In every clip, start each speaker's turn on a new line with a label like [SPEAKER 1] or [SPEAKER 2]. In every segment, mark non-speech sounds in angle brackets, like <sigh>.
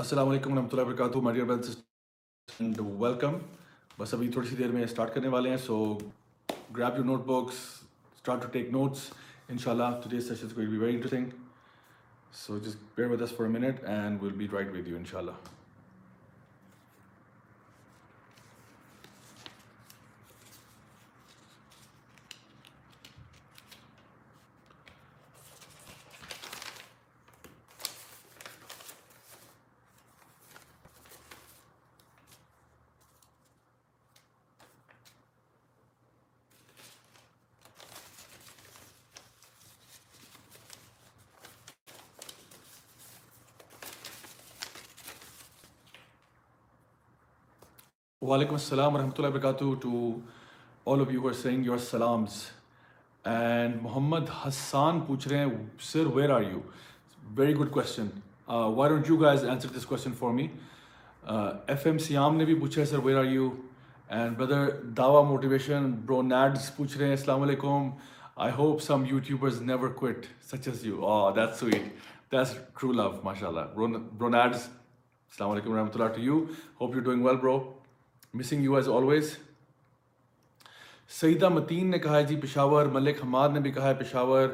[SPEAKER 1] السلام علیکم ورحمۃ اللہ وبرکاتہ مائی ڈیئر اینڈ ویلکم۔ بس ابھی تھوڑی سی دیر میں اسٹارٹ کرنے والے ہیں so grab your notebooks start to take notes ان شاء اللہ today session be very interesting so just bear with us for minute and will be right with you ان شاء اللہ Walaikum Assalam Rahmatullahi Barakatuh to all of you who are saying your salams. And Muhammad Hassan puch Sir, where are you? Very good question. Uh, why don't you guys answer this question for me? Uh, FM Siam ne bhi Sir, where are you? And brother Dawa Motivation, bro Nads puch rahe Assalamu alaikum. I hope some YouTubers never quit, such as you. Oh, that's sweet. That's true love, mashallah. Bro, bro Nads, Assalamu alaikum rahmatullah to you. Hope you're doing well, bro. Missing you as always Saeeda Mateen نے کہا ہے جی پشاور، ملک حماد نے بھی کہا ہے پشاور،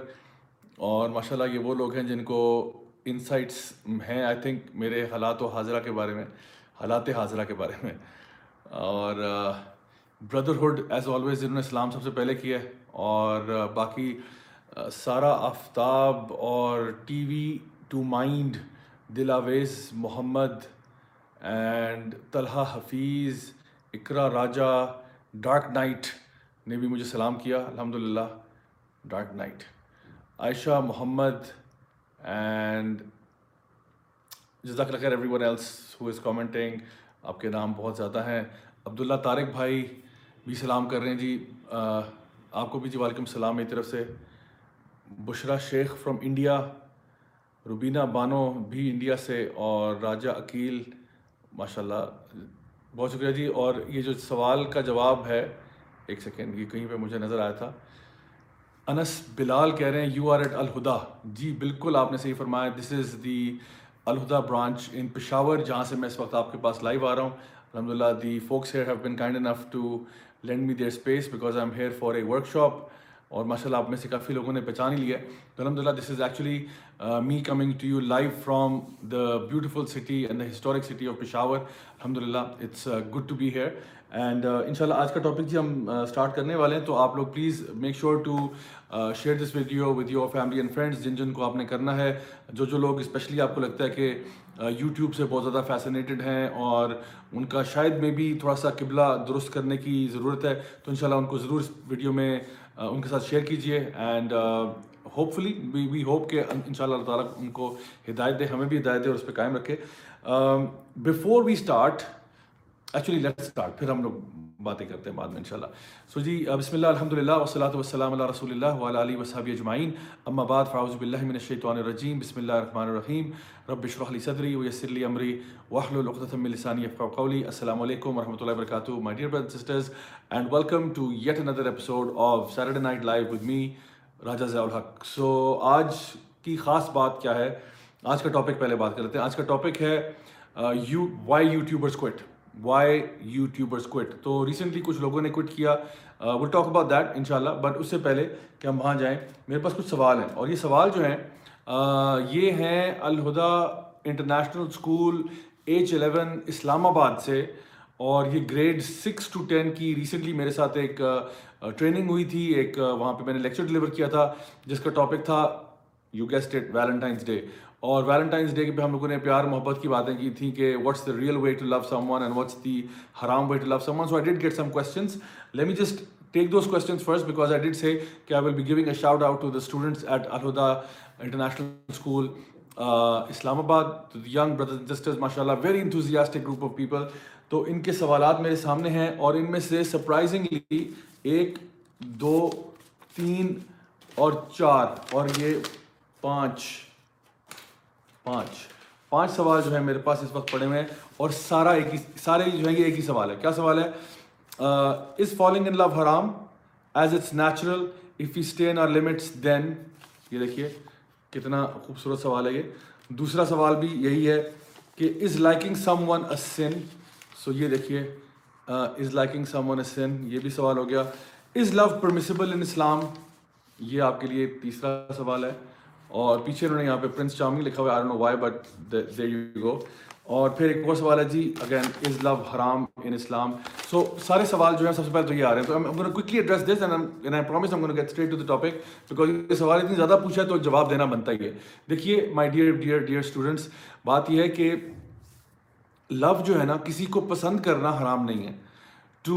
[SPEAKER 1] اور ماشاء اللہ یہ وہ لوگ ہیں جن کو انسائٹس ہیں آئی تھنک میرے حالات و حاضرہ کے بارے میں، حالات حاضرہ کے بارے میں۔ اور بردرہڈ ایز آلویز جنہوں نے اسلام سب سے پہلے کیا ہے، اور باقی سارا آفتاب اور T we to mind Dil Aweez Muhammad, and Talha Hafeez Iqra Raja dark knight نے بھی مجھے سلام کیا الحمد للہ dark knight. Ayesha, Muhammad and جزاک اللہ خیر everyone else who is commenting آپ کے نام بہت زیادہ ہیں۔ عبداللہ طارق بھائی بھی سلام کر رہے ہیں جی آپ کو بھی جی وعلیکم السلام میری طرف سے۔ بشرا شیخ فرام انڈیا روبینہ بانو بھی انڈیا سے اور راجہ عقیل ماشاء اللہ بہت شکریہ جی۔ اور یہ جو سوال کا جواب ہے، ایک سیکنڈ، یہ کہیں پہ مجھے نظر آیا تھا۔ انس بلال کہہ رہے ہیں یو آر ایٹ الہدا جی بالکل آپ نے صحیح فرمایا۔ دس از دی الہدا برانچ ان پشاور جہاں سے میں اس وقت آپ کے پاس لائیو آ رہا ہوں۔ الحمد للہ the folks here have been kind enough to lend me their space because I am here for a workshop اور ماشاء اللہ آپ میں سے کافی لوگوں نے پہچان ہی لیا ہے۔ تو الحمد للہ this is actually me coming to you live from the beautiful city and the historic city of Peshawar الحمد للہ it's good to be here and ان شاء اللہ آج کا ٹاپک جی ہم uh, اسٹارٹ کرنے والے ہیں۔ تو آپ لوگ please make sure to share this video with your family and friends جن جن کو آپ نے کرنا ہے۔ جو جو لوگ اسپیشلی آپ کو لگتا ہے کہ uh, یوٹیوب سے بہت زیادہ فیسنیٹڈ ہیں اور ان کا شاید میں بھی تھوڑا سا قبلہ درست کرنے کی ضرورت ہے، تو ان شاء اللہ ان کو ضرور اس ویڈیو میں ان کے ساتھ شیئر کیجیے and hopefully we hope کہ ان شاء اللہ اللہ تعالیٰ ان کو ہدایت دے، ہمیں بھی ہدایت دے اور اس پہ قائم رکھے۔ Before we start actually let start پھر ہم لوگ باتیں کرتے ہیں بعد میں انشاءاللہ۔ سو جی بسم اللہ الحمد للہ وصلاۃ وسلم اللہ رسول اللہ وعلى علیہ وصحبہ اجمعین۔ اما بعد، فاعوذ باللہ من الشیطان الرجیم، بسم اللہ الرحمن الرحیم۔ رب اشرح لی صدری ویسر لی امری، واحلل عقدۃ من لسانی یفقهوا قولی۔ السلام علیکم ورحمۃ اللہ وبرکاتہ my dear brothers sisters and welcome to yet another episode of Saturday night live with me Raja Zia Ulhaq so آج کی خاص بات کیا ہے؟ آج کا ٹاپک پہلے بات کر لیتے ہیں۔ آج کا ٹاپک ہے you why YouTubers quit why YouTubers quit تو ریسنٹلی کچھ لوگوں نے کوئٹ کیا ول ٹاک اباؤٹ دیٹ ان شاء اللہ بٹ اس سے پہلے کہ ہم وہاں جائیں، میرے پاس کچھ سوال ہیں۔ اور یہ سوال جو ہیں یہ ہیں Alhuda international school H eleven Islamabad سے، اور یہ گریڈ سکس ٹو ٹین کی ریسنٹلی میرے ساتھ ایک ٹریننگ ہوئی تھی۔ ایک وہاں پہ میں نے لیکچر ڈلیور کیا تھا، جس کا ٹاپک تھا you guessed it Valentine's Day اور ویلنٹائنس ڈے پہ ہم لوگوں نے پیار محبت کی باتیں کی تھیں کہ what's the real way to love someone and what's the haram way to love someone so I did get some questions let me just take those questions first because I did say کہ I will be giving a shout out to the students at Alhuda international school Islamabad young brother sisters ماشاء اللہ very enthusiastic group of people تو ان کے سوالات میرے سامنے ہیں اور ان میں سے سرپرائزنگلی ایک، دو، تین اور چار اور یہ پانچ پانچ۔ پانچ سوال جو ہے میرے پاس اس وقت پڑے ہوئے ہیں اور سارا ایک ہی سارے جو ہیں یہ ایک ہی سوال ہے۔ کیا سوال ہے؟ از falling in love haram? As it's natural if you stay in our limits then یہ دیکھیے، کتنا خوبصورت سوال ہے یہ۔ دوسرا سوال بھی یہی ہے کہ از لائکنگ سم ون اے سن سو یہ دیکھیے از لائکنگ سم ون اے سن یہ بھی سوال ہو گیا۔ از لو پرمیسیبل ان اسلام یہ آپ کے لیے تیسرا سوال ہے۔ اور پیچھے انہوں نے یہاں پہ پرنس چامنگ لکھا ہوا ہے I know why but there you go اور پھر ایک اور سوال ہے جی اگین از لو حرام ان اسلام سو سارے سوال جو ہیں سب سے پہلے تو یہ آ رہے ہیں، تو quickly address this and I promise ہم get straight to the topic because یہ سوال اتنی زیادہ پوچھا ہے تو جواب دینا بنتا ہی ہے۔ دیکھیے my dear dear dear students بات یہ ہے کہ لو جو ہے نا، کسی کو پسند کرنا حرام نہیں ہے۔ To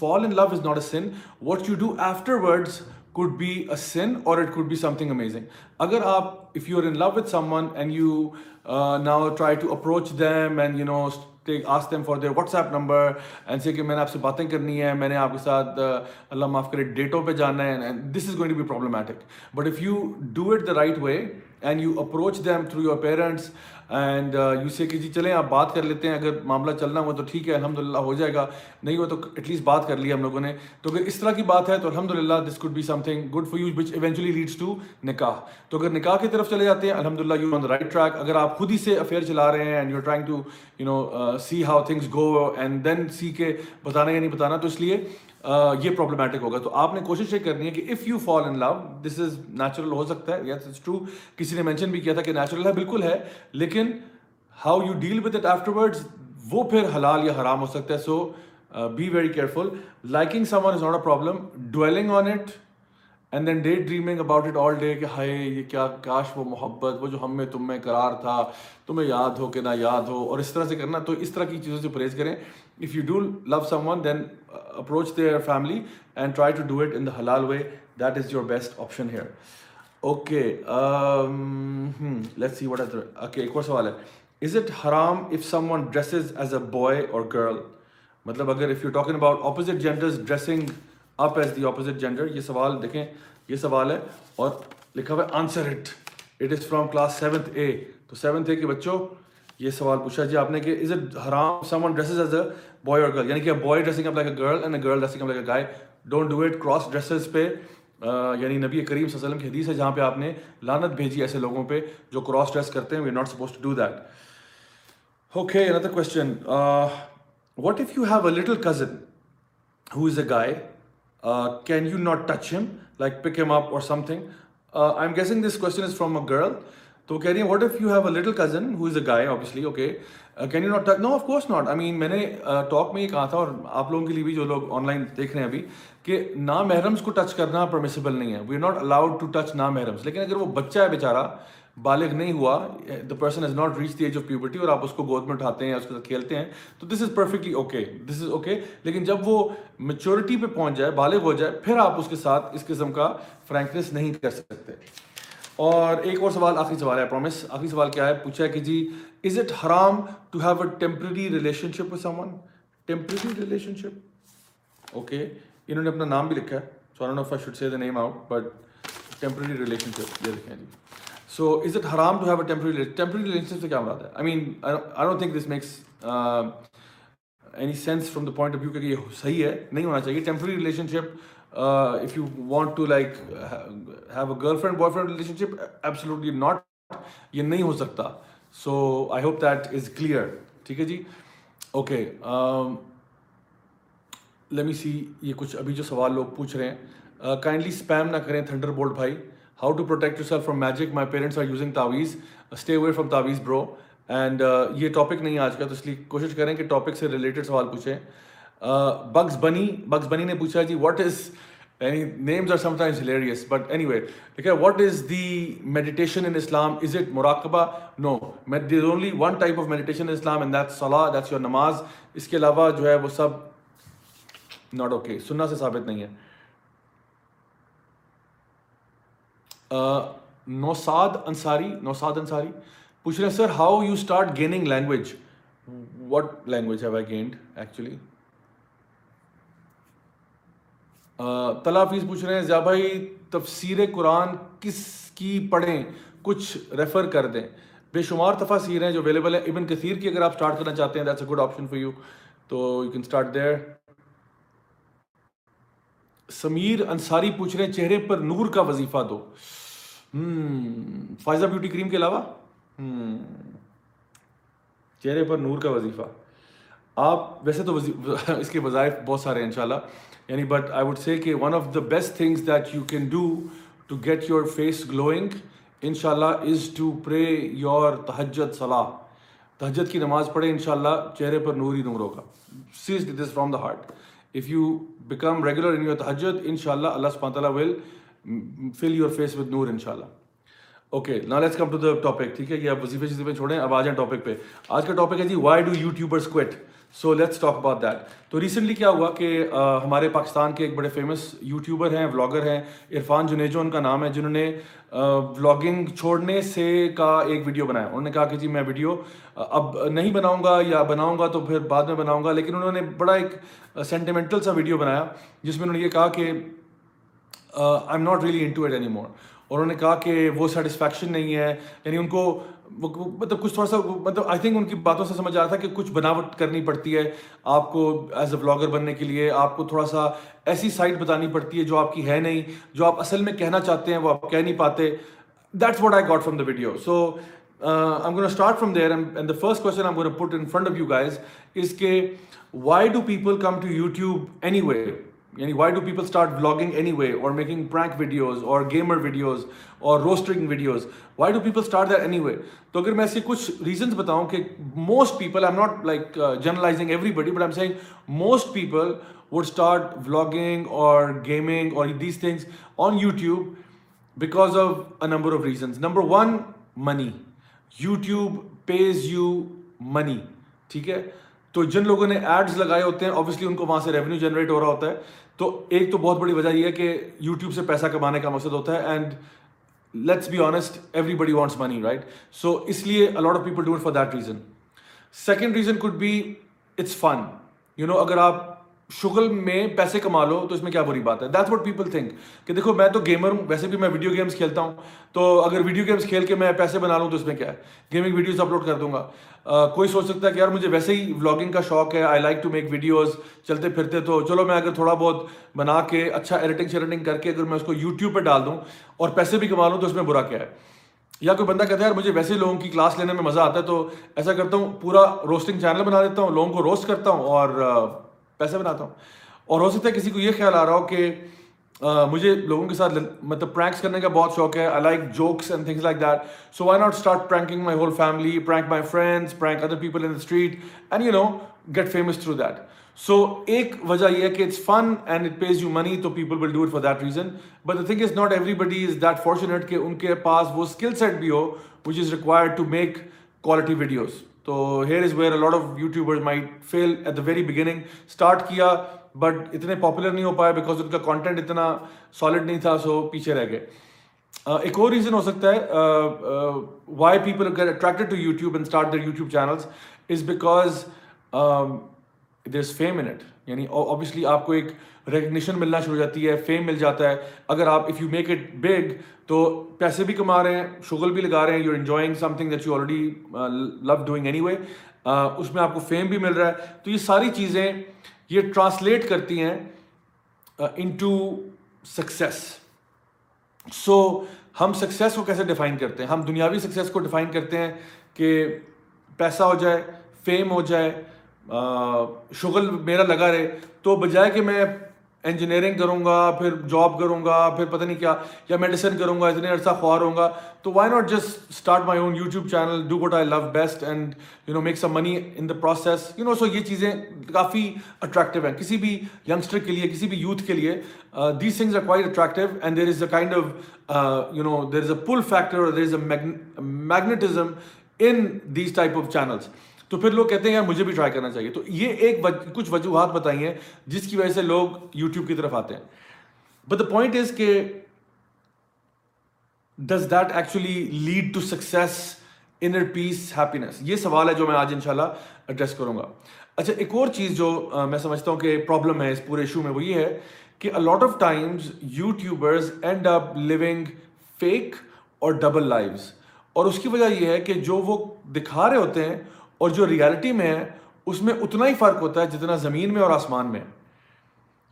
[SPEAKER 1] fall in love is not a sin. What you do afterwards could be a sin or it could be something amazing. Agar aap if you're in love with someone and you uh, now try to approach them and you know take ask them for their whatsapp number and say ki maine aapse baatein karni hai maine aapke sath uh, allah maaf kare dateon pe jana hai and this is going to be problematic. But if you do it the right way and you approach them through your parents and you say کہ جی چلیں آپ بات کر لیتے ہیں اگر معاملہ چلنا ہوا تو ٹھیک ہے الحمد للہ ہو جائے گا نہیں ہوا تو ایٹ لیسٹ بات کر لی ہم لوگوں نے تو اگر اس طرح کی بات ہے تو الحمد للہ this could be something good for you which eventually leads to nikah تو اگر نکاح کی طرف چلے جاتے ہیں الحمد للہ you on the right track اگر آپ خود ہی سے افیئر چلا رہے ہیں and you trying to you know see how things go and then see کے بتانا یا نہیں بتانا تو اس لیے یہ پرابلمٹک ہوگا۔ تو آپ نے کوشش یہ کرنی ہے کہ if you fall in love this is natural ہو سکتا ہے۔ یس اٹس ٹرو کسی نے مینشن بھی کیا تھا کہ نیچرل ہے، بالکل ہے۔ لیکن how you deal with it afterwards وہ پھر حلال یا حرام ہو سکتا ہے۔ So be very careful liking someone is not a problem dwelling on it and then daydreaming about it all day کہ ہائے، یہ کیا کاش وہ محبت، وہ جو ہم میں تم میں قرار تھا، تمہیں یاد ہو کہ نہ یاد ہو۔ اور اس طرح سے کرنا۔ تو اس طرح کی چیزوں سے پرہیز کریں۔ If you do love someone then approach their family and try to do it in the halal way that is your best option here okay let see what okay ایک اور سوال ہے is it haram if someone dresses as a boy اور girl مطلب اگر if you talking about opposite genders dressing up as the opposite gender یہ سوال دیکھیں یہ سوال ہے اور لکھا ہوا ہے answer it it is from class seventh A تو سیونتھ اے کے بچوں یہ سوال پوچھا جی آپ نے کہ is it haram someone dresses as a boy اور گرل یعنی کہ boy dressing up like a girl and a girl dressing up like a guy don't do it cross dresses پہ یعنی نبی کریم صلی اللہ علیہ وسلم کی حدیث ہے جہاں پہ آپ نے لانت بھیجی ایسے لوگوں پہ جو کراس ڈریس کرتے ہیں. We not supposed to do that Okay, another question. Uh, what if you have a little cousin who is a guy? Uh, can you not touch him, like pick him up or something? Uh, I'm guessing this question is from a girl. So, can you, what if you have a little cousin who is a guy, obviously, okay? Can you not touch no of course not I mean میں نے talk میں یہ کہا تھا اور آپ لوگوں کے لیے بھی جو لوگ آن لائن دیکھ رہے ہیں ابھی کہ نا محرمس کو ٹچ کرنا پرمیسیبل نہیں ہے we are not allowed to touch نا محرمس لیکن اگر وہ بچہ ہے بیچارہ بالغ نہیں ہوا the person is not reach the age of puberty اور آپ اس کو گود میں اٹھاتے ہیں اس کے ساتھ کھیلتے ہیں تو this is perfectly okay this is okay لیکن جب وہ میچورٹی پہ پہنچ جائے بالغ ہو جائے پھر آپ اس کے ساتھ اس قسم کا فرینکنیس نہیں کر سکتے اور ایک اور سوال، آخری سوال ہے پرومس آخری سوال کیا ہے؟ پوچھا ہے کہ جی is it haram to have a temporary relationship with someone temporary relationship okay انہوں نے اپنا نام بھی لکھا ہے. سو I know should say the name out but temporary relationship یہ لکھیں جی. So is it haram to have a temporary temporary relationship سے کیا مراد ہے؟ I mean I don't think this makes any sense from the point of view کہ یہ صحیح ہے، نہیں ہونا چاہیے. Temporary relationship if you want to like have a girlfriend boyfriend relationship absolutely not یہ نہیں ہو سکتا. So I hope that is clear ٹھیک ہے جی؟ اوکے لیمی سی یہ کچھ ابھی جو سوال لوگ پوچھ رہے ہیں. Uh, کائنڈلی اسپیم نہ کریں تھنڈر بولٹ بھائی. How to protect yourself from magic my parents are using taweez stay away from taweez bro and یہ ٹاپک نہیں آج کا، تو اس لیے کوشش کریں کہ ٹاپک سے ریلیٹڈ سوال پوچھیں. بگس بنی بگس بنی نے پوچھا جی what is names are sometimes hilarious but anyway ٹھیک ہے what is the meditation in Islam is it muraqaba no there only one type of meditation Islam and that salah that's your namaz اس کے علاوہ جو ہے وہ سب not okay سننا سے ثابت نہیں ہے نوساد انصاری نوساد انصاری پوچھ رہے ہیں sir how you start gaining language what language have I gained actually تلافیز پوچھ رہے ہیں بھائی، تفسیر قرآن کس کی پڑھیں؟ کچھ ریفر کر دیں۔ بے شمار تفاصیر ہیں جو اویلیبل ہیں۔ ابن کثیر کی اگر آپ اسٹارٹ کرنا چاہتے ہیں that's a good option for you تو you can start there Sameer Ansari پوچھ رہے ہیں، چہرے پر نور کا وظیفہ دو۔ فائزہ بیوٹی کریم کے علاوہ؟ چہرے پر نور کا وظیفہ۔ آپ، ویسے تو <laughs> اس کے وظائف بہت سارے ہیں انشاءاللہ۔ یعنی بٹ آئی وڈ سے کہ one of the best things that you can do to get your face glowing ان شاء اللہ از ٹو پرے یور تہجد صلاح تہجد کی نماز پڑھے ان شاء اللہ چہرے پر نور ہی نور ہوگا seriously this from the heart if you become regular in your tahajjud ان شاء اللہ اللہ سبحانہ تعالیٰ will fill your face with noor ان شاء اللہ اوکے نا let's come to the topic ٹھیک ہے، یہ آپ وظیفے شیفے چھوڑیں، اب آ جائیں ٹاپک پہ. آج کا ٹاپک ہے جی why do YouTubers quit so let's talk about that تو ریسنٹلی کیا ہوا کہ ہمارے پاکستان کے ایک بڑے فیمس یوٹیوبر ہیں ولاگر ہیں، عرفان جنیجو، ان کا نام ہے، جنہوں نے ولاگنگ چھوڑنے سے کا ایک ویڈیو بنایا۔ انہوں نے کہا کہ جی میں ویڈیو اب نہیں بناؤں گا یا بناؤں گا تو پھر بعد میں بناؤں گا۔ لیکن انہوں نے بڑا ایک سینٹیمنٹل سا ویڈیو بنایا، جس میں انہوں نے یہ کہا کہ I am not really into it anymore اور انہوں نے کہا کہ وہ سیٹسفیکشن نہیں ہے یعنی ان کو مطلب کچھ تھوڑا سا مطلب آئی تھنک ان کی باتوں سے سمجھ آ رہا تھا کہ کچھ بناوٹ کرنی پڑتی ہے آپ کو ایز اے بلاگر بننے کے لیے، آپ کو تھوڑا سا ایسی سائٹ بتانی پڑتی ہے جو آپ کی ہے نہیں، جو آپ اصل میں کہنا چاہتے ہیں، وہ آپ کہہ نہیں پاتے۔ That's what I got from the video so am gonna start from there and the first question am gonna put in front of you guys is کہ why do people come to YouTube anyway یعنی why do people start blogging anyway اور making prank videos اور gamer videos اور roasting videos why do people start that anyway تو اگر میں ایسے کچھ ریزنس بتاؤں کہ most people I am not like generalizing everybody but I am seeing most people would start vlogging اور گیمنگ اور these things on YouTube because of a number of reasons number one money YouTube pays you money ٹھیک ہے؟ تو جن لوگوں نے AIDS لگائے ہوتے ہیں آبویسلی ان کو وہاں سے ریونیو جنریٹ ہو رہا ہوتا ہے۔ تو ایک تو بہت بڑی وجہ یہ ہے کہ یوٹیوب سے پیسہ کمانے کا مقصد ہوتا ہے and let's be honest everybody wants money right so اس لیے a lot of people do it for that reason second reason could be it's fun you know اگر آپ شغل میں پیسے کما لو، تو اس میں کیا بری بات ہے؟ دیٹس واٹ پیپل تھنک کہ دیکھو، میں تو گیمر ہوں، ویسے بھی میں ویڈیو گیمس کھیلتا ہوں۔ تو اگر ویڈیو گیمس کھیل کے میں پیسے بنا لوں تو اس میں کیا ہے؟ گیمنگ ویڈیوز اپلوڈ کر دوں گا۔ کوئی سوچ سکتا ہے کہ یار، مجھے ویسے ہی ولاگنگ کا شوق ہے I like to make videos چلتے پھرتے تو چلو، میں اگر تھوڑا بہت بنا کے اچھا ایڈیٹنگ شیڈیٹنگ کر کے اگر میں اس کو یوٹیوب پہ ڈال دوں اور پیسے بھی کما لوں تو اس میں برا کیا ہے؟ یا کوئی بندہ کہتا ہے، یار، مجھے ویسے لوگوں کی کلاس لینے میں مزہ آتا ہے تو ایسا کرتا ہوں، پورا روسٹنگ چینل بنا دیتا ہوں، لوگوں کو روسٹ کرتا ہوں اور پیسے بناتا ہوں۔ اور ہو سکتا ہے کسی کو یہ خیال آ رہا ہو کہ مجھے لوگوں کے ساتھ مطلب پرینکس کرنے کا بہت شوق ہے۔ I like jokes and things like that so why not start pranking my whole family prank my friends prank other people in the street and you know get famous through that so ایک وجہ یہ ہے کہ it's fun and it pays you money تو people will do it for that reason but the thing is not everybody is that fortunate کہ ان کے پاس وہ اسکل سیٹ بھی ہو which is required to make quality videos تو here is where lot of YouTuber my fail at the very beginning start کیا but اتنے popular نہیں ہو پائے بیکاز ان کا کانٹینٹ اتنا سالڈ نہیں تھا سو پیچھے رہ گئے. Uh, ایک اور ریزن ہو سکتا ہے why people get attracted to YouTube and start their YouTube channels is because there is fame in it یعنی اوبیسلی آپ کو ایک ریکگنیشن ملنا شروع ہو جاتی ہے فیم مل جاتا ہے۔ اگر آپ if you make it big تو پیسے بھی کما رہے ہیں، شغل بھی لگا رہے ہیں you enjoying something that you already love doing anyway اس میں آپ کو فیم بھی مل رہا ہے۔ تو یہ ساری چیزیں یہ ٹرانسلیٹ کرتی ہیں ان ٹو سکسیس سو ہم سکسیس کو کیسے ڈیفائن کرتے ہیں؟ ہم دنیاوی سکسیس کو ڈیفائن کرتے ہیں کہ پیسہ ہو جائے فیم ہو جائے uh, شغل میرا لگا رہے۔ تو بجائے کہ میں انجینئرنگ کروں گا، پھر جاب کروں گا، پھر پتہ نہیں کیا، یا میڈیسن کروں گا، اتنے عرصہ خوار ہوں گا۔ تو why not just start my own YouTube channel do what I love best and you know make some money in the process you know so یہ چیزیں کافی اٹریکٹیو ہیں۔ کسی بھی ینگسٹر کے لیے، کسی بھی یوتھ کے لیے these things are quite attractive and there is a kind of you know there is a pull factor اور there is a magnetism in these type of channels تو پھر لوگ کہتے ہیں، یار، مجھے بھی ٹرائی کرنا چاہیے. تو یہ ایک کچھ وجوہات بتائی ہیں، جس کی وجہ سے لوگ یوٹیوب کی طرف آتے ہیں۔ بٹ دا پوائنٹ از کہ does that actually lead to success inner peace happiness یہ سوال ہے جو میں آج ان شاء اللہ ایڈریس کروں گا۔ اچھا ایک اور چیز جو میں سمجھتا ہوں کہ پرابلم ہے اس پورے ایشو میں، وہ یہ ہے کہ a lot of times YouTubers end up living fake اور ڈبل لائفز اور اس کی وجہ یہ ہے کہ جو وہ دکھا رہے ہوتے ہیں اور جو ریالٹی میں ہے، اس میں اتنا ہی فرق ہوتا ہے جتنا زمین میں اور آسمان میں۔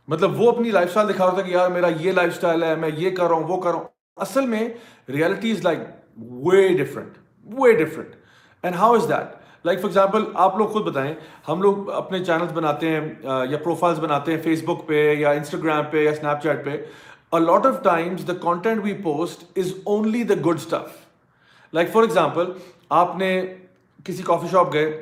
[SPEAKER 1] مطلب وہ اپنی لائف اسٹائل دکھا رہا تھا کہ یار میرا یہ لائف اسٹائل ہے، میں یہ کر رہا ہوں، وہ کر رہا ہوں۔ اصل میں reality is like way different way different and how is that like for example آپ لوگ خود بتائیں، ہم لوگ اپنے چینلس بناتے ہیں یا پروفائلس بناتے ہیں فیس بک پہ یا انسٹاگرام پہ یا اسنیپ چیٹ پہ lot of times the content we post is only the good stuff like for example آپ نے کسی کافی شاپ گئے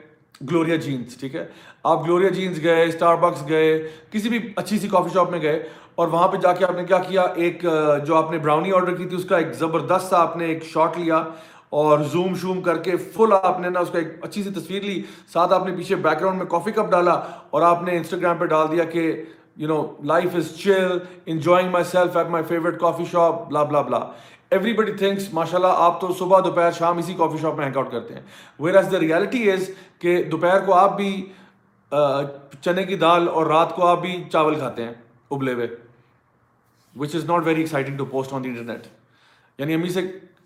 [SPEAKER 1] گلوریا جینس ٹھیک ہے؟ آپ گلوریا جینس گئے اسٹار بکس گئے، کسی بھی اچھی سی کافی شاپ میں گئے اور وہاں پہ جا کے آپ نے کیا کیا؟ ایک جو آپ نے براؤنی آرڈر کی تھی، اس کا ایک زبردست سا آپ نے ایک شاٹ لیا اور زوم شوم کر کے فل آپ نے نا اس کا ایک اچھی سی تصویر لی۔ ساتھ آپ نے پیچھے بیک گراؤنڈ میں کافی کپ ڈالا اور آپ نے انسٹاگرام پہ ڈال دیا کہ you no life is chill enjoying myself at my favourite coffee shop blah blah blah every body thanks ماشاء اللہ آپ تو صبح دوپہر شام اسی کافی شاپ میں ہینگ آؤٹ کرتے ہیں. Whereas the reality is کہ دوپہر کو آپ بھی چنے کی دال اور رات کو آپ بھی چاول کھاتے ہیں ابلے ہوئے. Which is not very exciting to post on the internet یعنی امی سے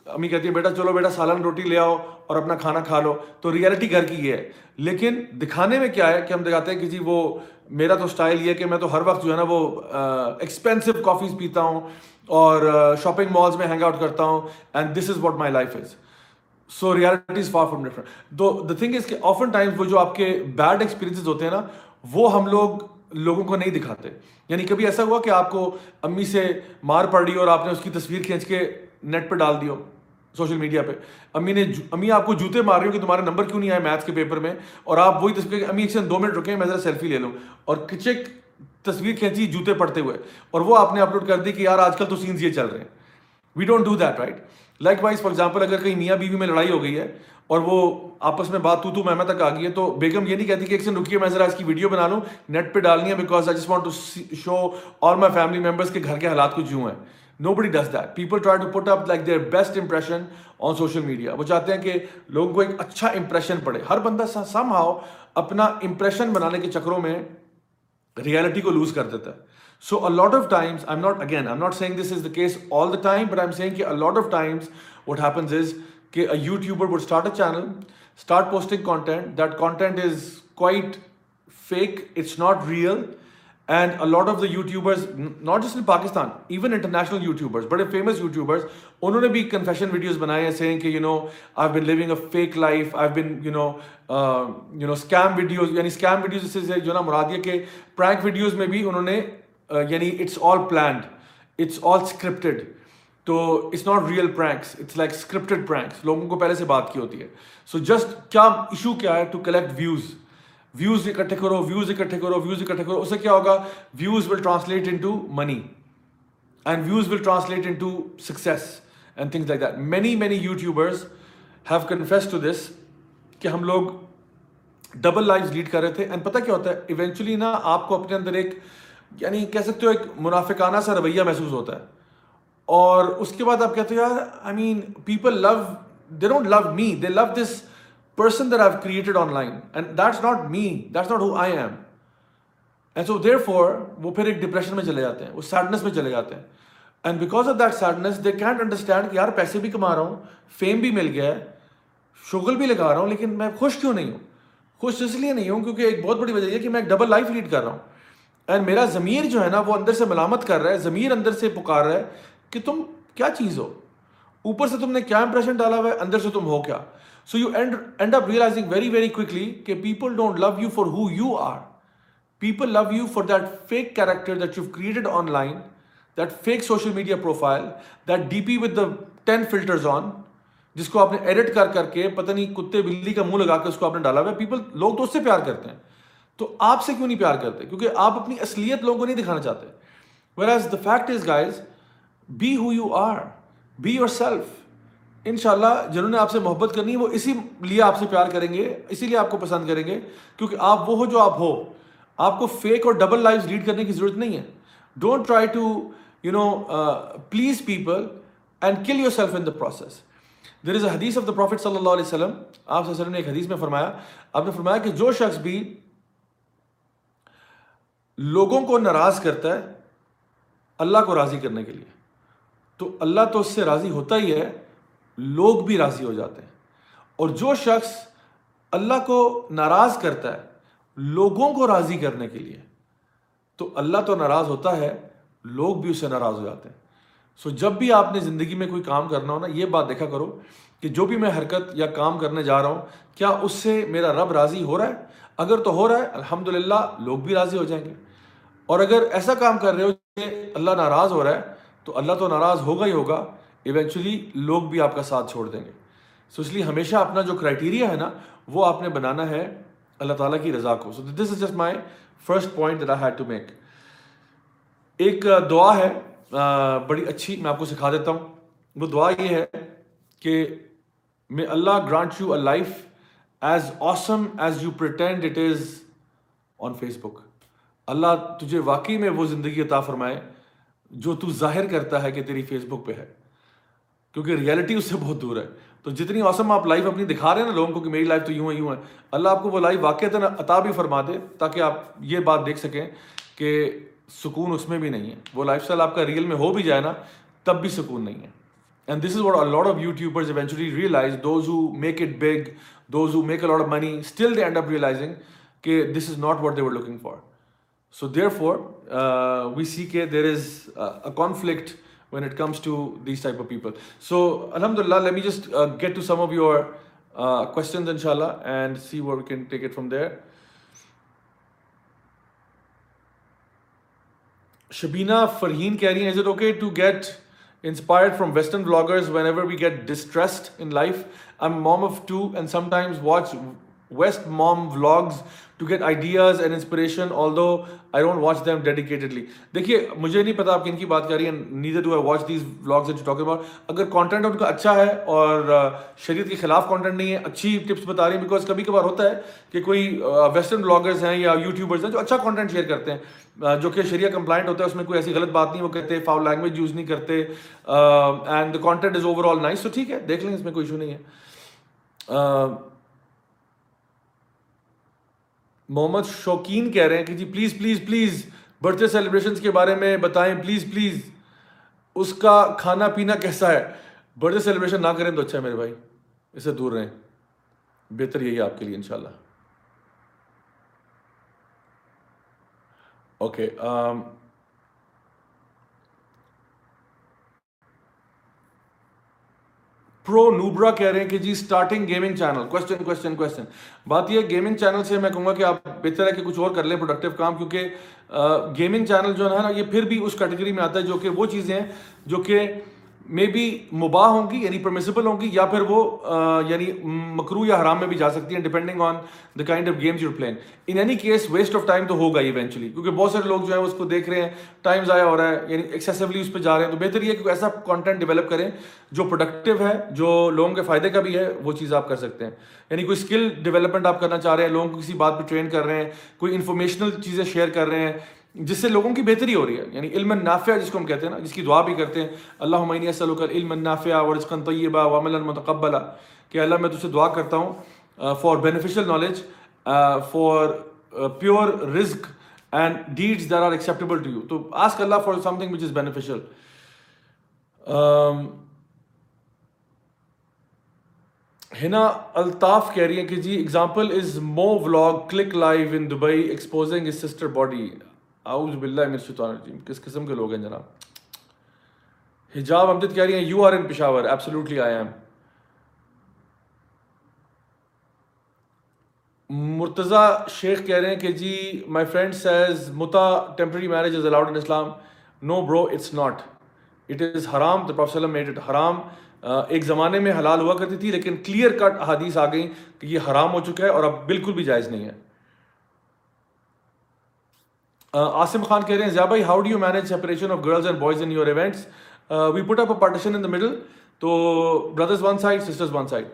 [SPEAKER 1] امی کہتی ہے بیٹا چلو بیٹا سالن روٹی لے آؤ اور اپنا کھانا کھا لو. تو ریئلٹی گھر کی یہ ہے. لیکن دکھانے میں کیا ہے کہ ہم دکھاتے ہیں کہ جی وہ، میرا تو اسٹائل یہ ہے کہ میں تو ہر وقت جو ہے نا وہ ایکسپینسو کافیز پیتا ہوں. اور شاپنگ مالز میں ہینگ آؤٹ کرتا ہوں and this is what my life is so reality is far from different though the thing is کہ آفن ٹائمز وہ جو آپ کے بیڈ ایکسپیرینسز ہوتے ہیں نا، وہ ہم لوگ لوگوں کو نہیں دکھاتے. یعنی کبھی ایسا ہوا کہ آپ کو امی سے مار پڑ رہی اور آپ نے اس کی تصویر کھینچ کے نیٹ پہ ڈال دی ہو سوشل میڈیا پہ. امی نے امی آپ کو جوتے مار رہی ہو کہ تمہارے نمبر کیوں نہیں آئے میتھس کے پیپر میں اور آپ وہی تصویر، امی ایک سے دو منٹ رکیں، میں ذرا سیلفی لے لوں. اور کچک تصویر کھینچی جوتے پڑتے ہوئے اور وہ آپ نے اپلوڈ کر دی کہ یار آج کل تو سینس یہ چل رہے ہیں۔ We don't do that right likewise for example اگر کہیں میاں بیوی میں لڑائی ہو گئی ہے اور وہ آپس میں بات تو تو میں تک آ گئی ہے، تو بیگم یہ نہیں کہتی کہ ایک سے رکیے، میں ذرا اس کی ویڈیو بنا لوں، نیٹ پہ ڈالنی ہے because I just want to show all my family members کے گھر کے حالات کچھ یوں ہیں۔ Nobody does that people try to put up like their best impression on social media وہ چاہتے ہیں کہ لوگوں کو ایک اچھا امپریشن پڑے۔ ہر بندہ سم ہاؤ اپنا امپریشن بنانے کے چکروں میں ریالٹی کو لوز کر دیتا ہے۔ So a lot of times I am not again I am not seeing this is the case all the time but I am seeing کہ a lot of times what happens is کہ a YouTuber would start a channel start posting content that content is quite fake it's not real and a lot of the YouTubers not just in Pakistan even international YouTubers بڑے famous YouTubers انہوں نے بھی confession videos بنائے ہیں saying کہ you know I been living a fake life I been you know you know scam videos یعنی scam videos سے جو نا مراد یہ کہ پرینک ویڈیوز میں بھی انہوں نے یعنی it's all planned it's all scripted تو it's not real pranks it's like scripted pranks لوگوں کو پہلے سے بات کی ہوتی ہے۔ سو جسٹ کیا ایشو کیا ہے ٹو کلیکٹ ویوز ویوز اکٹھے کرو ویوز اکٹھے کرو ویوز اکٹھے کرو۔ اس سے کیا ہوگا؟ Views will translate into money and views will translate into success and things like that many many YouTubers have confess to this کہ ہم لوگ ڈبل لائف لیڈ کر رہے تھے. اینڈ پتہ کیا ہوتا ہے؟ ایونچولی نا آپ کو اپنے اندر ایک یعنی کہہ سکتے ہو ایک منافقانہ سا رویہ محسوس ہوتا ہے. اور اس کے بعد آپ کہتے ہو، یار I mean people love they don't love me they love this person they have created online and that's not me that's not who I am and so therefore وہ پھر ایک ڈپریشن میں چلے جاتے ہیں. وہ سیڈنس میں چلے جاتے ہیں. And because of that sadness they can't understand کہ یار، پیسے بھی کما رہا ہوں. فیم بھی مل گیا ہے. شغل بھی لگا رہا ہوں، لیکن میں خوش کیوں نہیں ہوں؟ خوش اس لیے نہیں ہوں کیونکہ ایک بہت بڑی وجہ یہ کہ میں ایک ڈبل لائف لیڈ کر رہا ہوں۔ اینڈ میرا ضمیر جو ہے نا، وہ اندر سے ملامت کر رہا ہے، ضمیر اندر سے پکار رہا ہے کہ تم کیا چیز ہو؟ اوپر سے تم نے کیا امپریشن ڈالا ہوا ہے، اندر سے تم ہو کیا؟ So you and end up realising very very quickly کہ people don't love you for who you are people love you for that fake character that you created online that fake social media profile that D P with the ten filters on جس کو آپ نے edit کر کر کے پتہ نہیں کتے بلی کا منہ لگا کے اس کو آپ نے ڈالا ہوا ہے۔ پیپل لوگ تو اس سے پیار کرتے ہیں۔ تو آپ سے کیوں نہیں پیار کرتے؟ کیونکہ آپ اپنی اصلیت لوگوں کو نہیں دکھانا چاہتے۔ Whereas the fact is guys be who you are be yourself ان شاء اللہ جنہوں نے آپ سے محبت کرنی ہے، وہ اسی لیے آپ سے پیار کریں گے، اسی لیے آپ کو پسند کریں گے۔ کیونکہ آپ وہ ہو جو آپ ہو۔ آپ کو فیک اور ڈبل لائف لیڈ کرنے کی ضرورت نہیں ہے۔ Don't try to you know please people and kill yourself in the process there is a حدیث آف دا پروفٹ صلی اللہ علیہ وسلم آپ صلی اللہ علیہ وسلم نے ایک حدیث میں فرمایا، آپ نے فرمایا کہ جو شخص بھی لوگوں کو ناراض کرتا ہے اللہ کو راضی کرنے کے لیے۔ تو اللہ تو اس سے راضی ہوتا ہی ہے، لوگ بھی راضی ہو جاتے ہیں۔ اور جو شخص اللہ کو ناراض کرتا ہے، لوگوں کو راضی کرنے کے لیے۔ تو اللہ تو ناراض ہوتا ہے، لوگ بھی اس سے ناراض ہو جاتے ہیں۔ سو جب بھی آپ نے زندگی میں کوئی کام کرنا ہو نا، یہ بات دیکھا کرو کہ جو بھی میں حرکت یا کام کرنے جا رہا ہوں، کیا اس سے میرا رب راضی ہو رہا ہے؟ اگر تو ہو رہا ہے الحمد للہ لوگ بھی راضی ہو جائیں گے۔ اور اگر ایسا کام کر رہے ہو کہ اللہ ناراض ہو رہا ہے، تو اللہ تو ناراض ہوگا ہی ہوگا ایونچولی لوگ بھی آپ کا ساتھ چھوڑ دیں گے۔ سو اس لیے ہمیشہ اپنا جو کرائٹیریا ہے نا، وہ آپ نے بنانا ہے اللہ تعالیٰ کی رضا کو۔ So this is just my first point I had to make ایک دعا ہے بڑی اچھی میں آپ کو سکھا دیتا ہوں۔ وہ دعا یہ ہے کہ میں Allah grant you a life as awesome as you pretend it is on Facebook Allah تجھے واقعی میں وہ زندگی عطا فرمائے جو تو ظاہر کرتا ہے کہ تیری فیس بک پہ ہے۔ کیونکہ ریئلٹی اس سے بہت دور ہے۔ تو جتنی اوسم آپ لائف اپنی دکھا رہے ہیں نا لوگوں کو کہ میری لائف تو یوں ہے یوں ہے۔ اللہ آپ کو وہ لائف واقع عطا بھی فرما دے تاکہ آپ یہ بات دیکھ سکیں کہ سکون اس میں بھی نہیں ہے وہ لائف اسٹائل آپ کا ریئل میں ہو بھی جائے نا تب بھی سکون نہیں ہے and this is what lot of YouTubers eventually realise those who make it big those who make a lot of money still they end up realising کہ this is not what they were looking for so therefore we see کے there is a conflict when it comes to these type of people. So, Alhamdulillah, let me just uh, get to some of your uh, questions, inshallah, and see where we can take it from there. Shabina Farheen carrying, is it okay to get inspired from Western vloggers whenever we get distressed in life? I'm mom of two and sometimes watch West mom vlogs to get ideas and inspiration although I don't watch them dedicatedly دیکھیے مجھے نہیں پتا آپ کن کی بات کر رہی ہیں neither do I watch these blogs talk about اگر کانٹینٹ ان کا اچھا ہے اور شریعت کے خلاف کانٹینٹ نہیں ہے اچھی ٹپس بتا رہی ہیں بیکاز کبھی کبھار ہوتا ہے کہ کوئی ویسٹرن بلاگرز ہیں یا یوٹیوبرز ہیں جو اچھا کانٹینٹ شیئر کرتے ہیں جو کہ شریعہ کمپلائنٹ ہوتا ہے اس میں کوئی ایسی غلط بات نہیں وہ کہتے فاؤ لینگویج یوز نہیں کرتے and the content is overall nice تو ٹھیک ہے دیکھ لیں اس میں کوئی ایشو نہیں ہے محمد شوقین کہہ رہے ہیں کہ جی please please please birthday celebrations کے بارے میں بتائیں، پلیز پلیز۔ اس کا کھانا پینا کیسا ہے؟ برتھ ڈے سیلیبریشن نہ کریں تو اچھا ہے میرے بھائی، اس سے دور رہیں۔ بہتر یہی آپ کے لیے انشاءاللہ۔ اوکے پرو نوبرا کہہ رہے ہیں کہ جی starting gaming channel question question question بات یہ گیمنگ چینل سے میں کہوں گا کہ آپ بہتر ہے کہ کچھ اور کر لیں پروڈکٹیو کام کیونکہ گیمنگ چینل جو ہے نا یہ پھر بھی اس کیٹیگری میں آتا ہے جو کہ وہ چیزیں ہیں جو کہ مے بی مباح ہوں گی یعنی پرمیسیبل ہوں گی، یا پھر وہ یعنی مکرو یا حرام میں بھی جا سکتی ہیں depending on the kind of games you playing in any case waste of time تو ہوگا ایونچولی کیونکہ بہت سارے لوگ جو ہیں، اس کو دیکھ رہے ہیں ٹائم ضائع ہو رہا ہے یعنی ایکسیسولی اس پہ جا رہے ہیں، تو بہتر یہ ہے کہ ایسا کانٹینٹ ڈیولپ کریں جو پروڈکٹیو ہے، جو لوگوں کے فائدے کا بھی ہے، وہ چیز آپ کر سکتے ہیں۔ یعنی کوئی اسکل ڈیولپمنٹ آپ کرنا چاہ رہے ہیں، لوگوں کو کسی بات پہ ٹرین کر رہے ہیں، کوئی انفارمیشنل چیزیں شیئر کر رہے ہیں جس سے لوگوں کی بہتری ہو رہی ہے یعنی علم نافع جس کو ہم کہتے ہیں نا، جس کی دعا بھی کرتے ہیں۔ اللہ عمین کر علم نافع ورزقن طیبہ وعمل متقبلا۔ کہ اللہ، میں تجھ سے دعا کرتا ہوں for beneficial knowledge for pure رزق and deeds that are acceptable to you تو ask Allah for something which is beneficial Hina Altaf کہہ رہی ہیں کہ جی example is Mo vlog click live in Dubai exposing is sister body اعوذ باللہ من الشیطان الرجیم۔ کس قسم کے لوگ ہیں جناب؟ حجاب امجد کہہ رہی ہیں you are in Peshawar absolutely I am Murtaza Sheikh کہہ رہے ہیں کہ جی مائی فرینڈ سیز متا temporary marriage is allowed in Islam no bro it's not it is حرام دا پروف وسلم میڈ اٹ حرام ایک زمانے میں حلال ہوا کرتی تھی، لیکن کلیئر کٹ حدیث آ گئی کہ یہ حرام ہو چکا ہے اور اب بالکل بھی جائز نہیں ہے۔ آصم خان کہہ رہے ہیں بھائی how do you manage separation of girls and boys in your events we put up a partition in the middle تو brothers one side sisters one side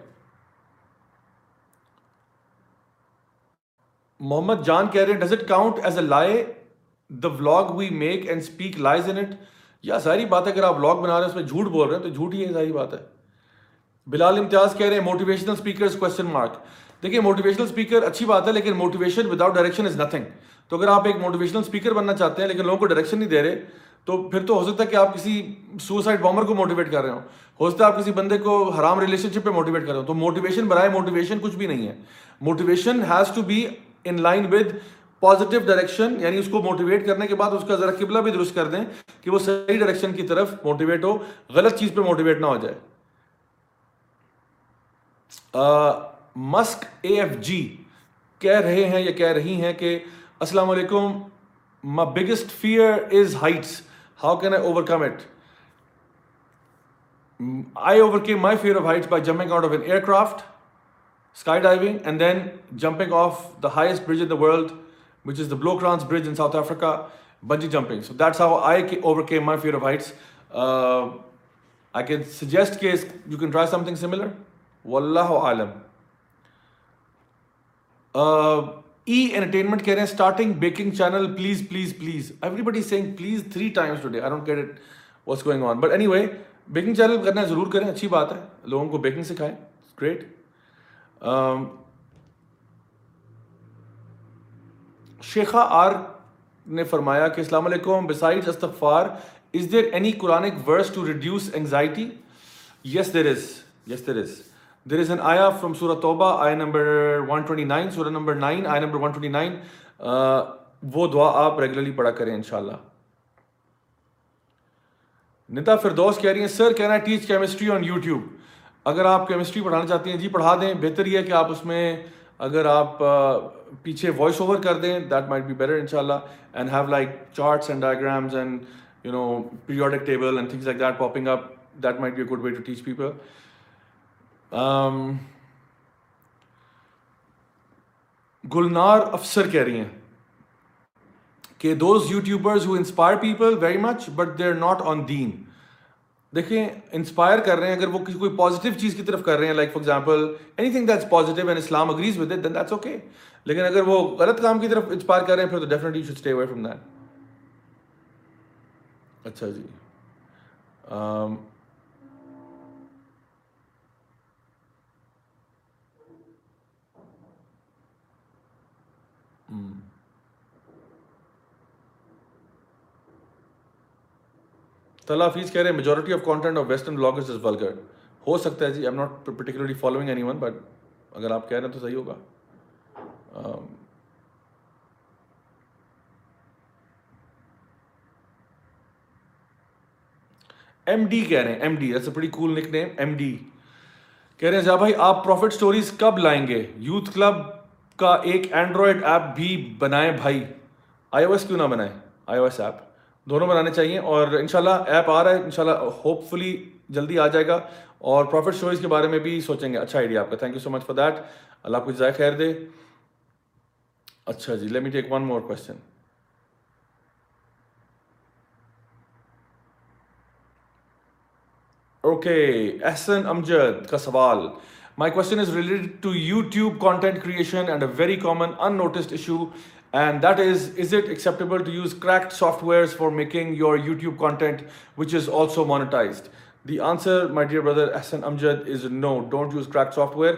[SPEAKER 1] Muhammad Jan کہہ رہے ہیں does it count as a lie the vlog we make and speak lies in it یا ساری بات ہے اگر آپ ولاگ بنا رہے ہیں اس میں جھوٹ بول رہے ہیں تو جھوٹ ہی ہے ساری بات ہے بلال امتیاز کہہ رہے ہیں موٹیویشنل اسپیکر کوشچن مارک دیکھیے موٹیویشنل اسپیکر اچھی بات ہے لیکن motivation without direction is nothing تو اگر آپ ایک موٹیویشنل اسپیکر بننا چاہتے ہیں لیکن لوگوں کو ڈائریکشن نہیں دے رہے، تو پھر تو ہو سکتا ہے کہ آپ کسی سوسائڈ بامر کو موٹیویٹ کر رہے ہو ہو سکتا ہے آپ کسی بندے کو حرام ریلیشن شپ پہ موٹیویٹ کر رہے ہو تو موٹیویشن برائے موٹیویشن کچھ بھی نہیں ہے۔ Motivation has to be in line with positive direction یعنی اس کو موٹیویٹ کرنے کے بعد اس کا ذرا قبلہ بھی درست کر دیں کہ وہ صحیح ڈائریکشن کی طرف موٹیویٹ ہو، غلط چیز پہ موٹیویٹ نہ ہو جائے۔ مسک اے ایف جی کہہ رہے ہیں یا کہہ رہی ہیں کہ Assalamu alaikum. My biggest fear is heights. How can I overcome it? Mm, I overcame my fear of heights by jumping out of an aircraft, skydiving, and then jumping off the highest bridge in the world, which is the Blokrans Bridge in South Africa, bungee jumping. So that's how I overcame my fear of heights. Uh, I can suggest case you can try something similar. Wallahu alam. Uh, E entertainment کہہ رہے ہیں starting baking channel please please please everybody saying please three times today I don't get it what's going on but anyway baking channel کرنا ضرور کریں. اچھی بات ہے. لوگوں کو بیکنگ سکھائیں. گریٹ um, شیخا آر نے فرمایا کہ السلام علیکم. بسائڈ استغفار is there any Quranic verse to reduce anxiety yes there is yes there is there is an آیا فرام سورہ توبہ آئی نمبر ون ٹوئنٹی نائن سورہ نمبر نائن آئی نمبر ون ٹوئنٹی نائن وہ دعا آپ ریگولرلی پڑھا کریں ان شاء اللہ نتا فردوس کہہ رہی ہیں سر کہنا ٹیچ کیمسٹری آن یوٹیوب اگر آپ کیمسٹری پڑھانا چاہتے ہیں جی پڑھا دیں بہتر یہ ہے کہ آپ اس میں اگر آپ پیچھے وائس اوور کر دیں دیٹ مائٹ بی بیٹر ان شاء اللہ and have like charts and diagrams and you know periodic table and things like that popping up that might be a good way to teach people Gulnar Afsar کہہ رہی ہیں کہ those YouTubers who inspire people very much but they are not on دین دیکھیں inspire کر رہے ہیں اگر وہ کسی کوئی پازیٹیو چیز کی طرف کر رہے ہیں like for example anything that's positive and Islam agrees with it then that's okay لیکن اگر وہ غلط کام کی طرف انسپائر کر رہے ہیں پھر تو definitely should stay away from that اچھا جی طلح فیس کہہ رہے ہیں majority of content of western bloggers is vulgar ہو سکتا ہے جی I'm not particularly following anyone but اگر آپ کہہ رہے ہیں تو صحیح ہوگا ایم ڈی کہہ رہے ہیں ایم ڈی ایس اے بڑی کول نک نیم ایم ڈی کہہ رہے ہیں جا بھائی آپ پروفٹ اسٹوریز کب لائیں گے یوتھ کلب کا ایک اینڈرائڈ ایپ بھی بنائیں بھائی۔ آئی او ایس کیوں نہ بنائیں؟ آئی او ایس ایپ دونوں بنانے چاہیے اور انشاءاللہ ایپ آ رہا ہے۔ انشاءاللہ ہوپ فلی جلدی آ جائے گا اور پروفٹ اسٹوریز کے بارے میں بھی سوچیں گے۔ اچھا آئیڈیا آپ کا۔ Thank you so much for that اللہ آپ کو خیر دے۔ اچھا جی let me take one more question okay Ahsan Amjad کا سوال۔ My question is related to YouTube content creation and a very common unnoticed issue. And that is, is it acceptable to use cracked softwares for making your YouTube content, which is also monetized? The answer, my dear brother Hassan Amjad, is no. Don't use cracked software.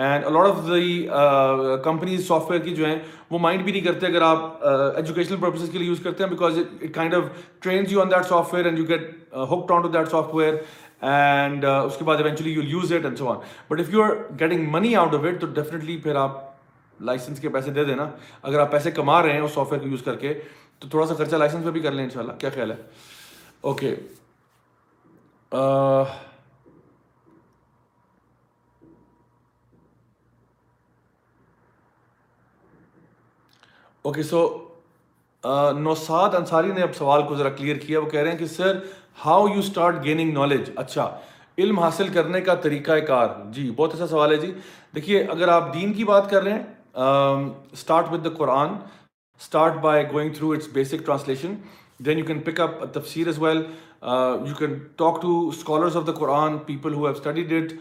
[SPEAKER 1] and a lot of the companies software کی جو ہیں وہ mind بھی نہیں کرتے اگر آپ educational purposes کے لیے یوز کرتے ہیں because it kind of trains you on that software and you get hook to that software and اس کے بعد eventually you use it and so on but if you are getting money out of it تو definitely پھر آپ licence کے پیسے دے دینا اگر آپ پیسے کما رہے ہیں اس سافٹ ویئر کو یوز کر کے تو تھوڑا سا خرچہ لائسنس پہ بھی کر لیں ان شاء اللہ کیا خیال ہے okay okay so Naushad Ansari نے اب سوال کو ذرا کلیئر کیا، وہ کہہ رہے ہیں کہ sir how you start gaining knowledge اچھا علم حاصل کرنے کا طریقہ کار۔ جی بہت اچھا سوال ہے جی۔ دیکھیے، اگر آپ دین کی بات کر رہے ہیں start with the Quran start by going through its basic translation then you can pick up tafsir as well you can talk to scholars of the Quran people who have studied it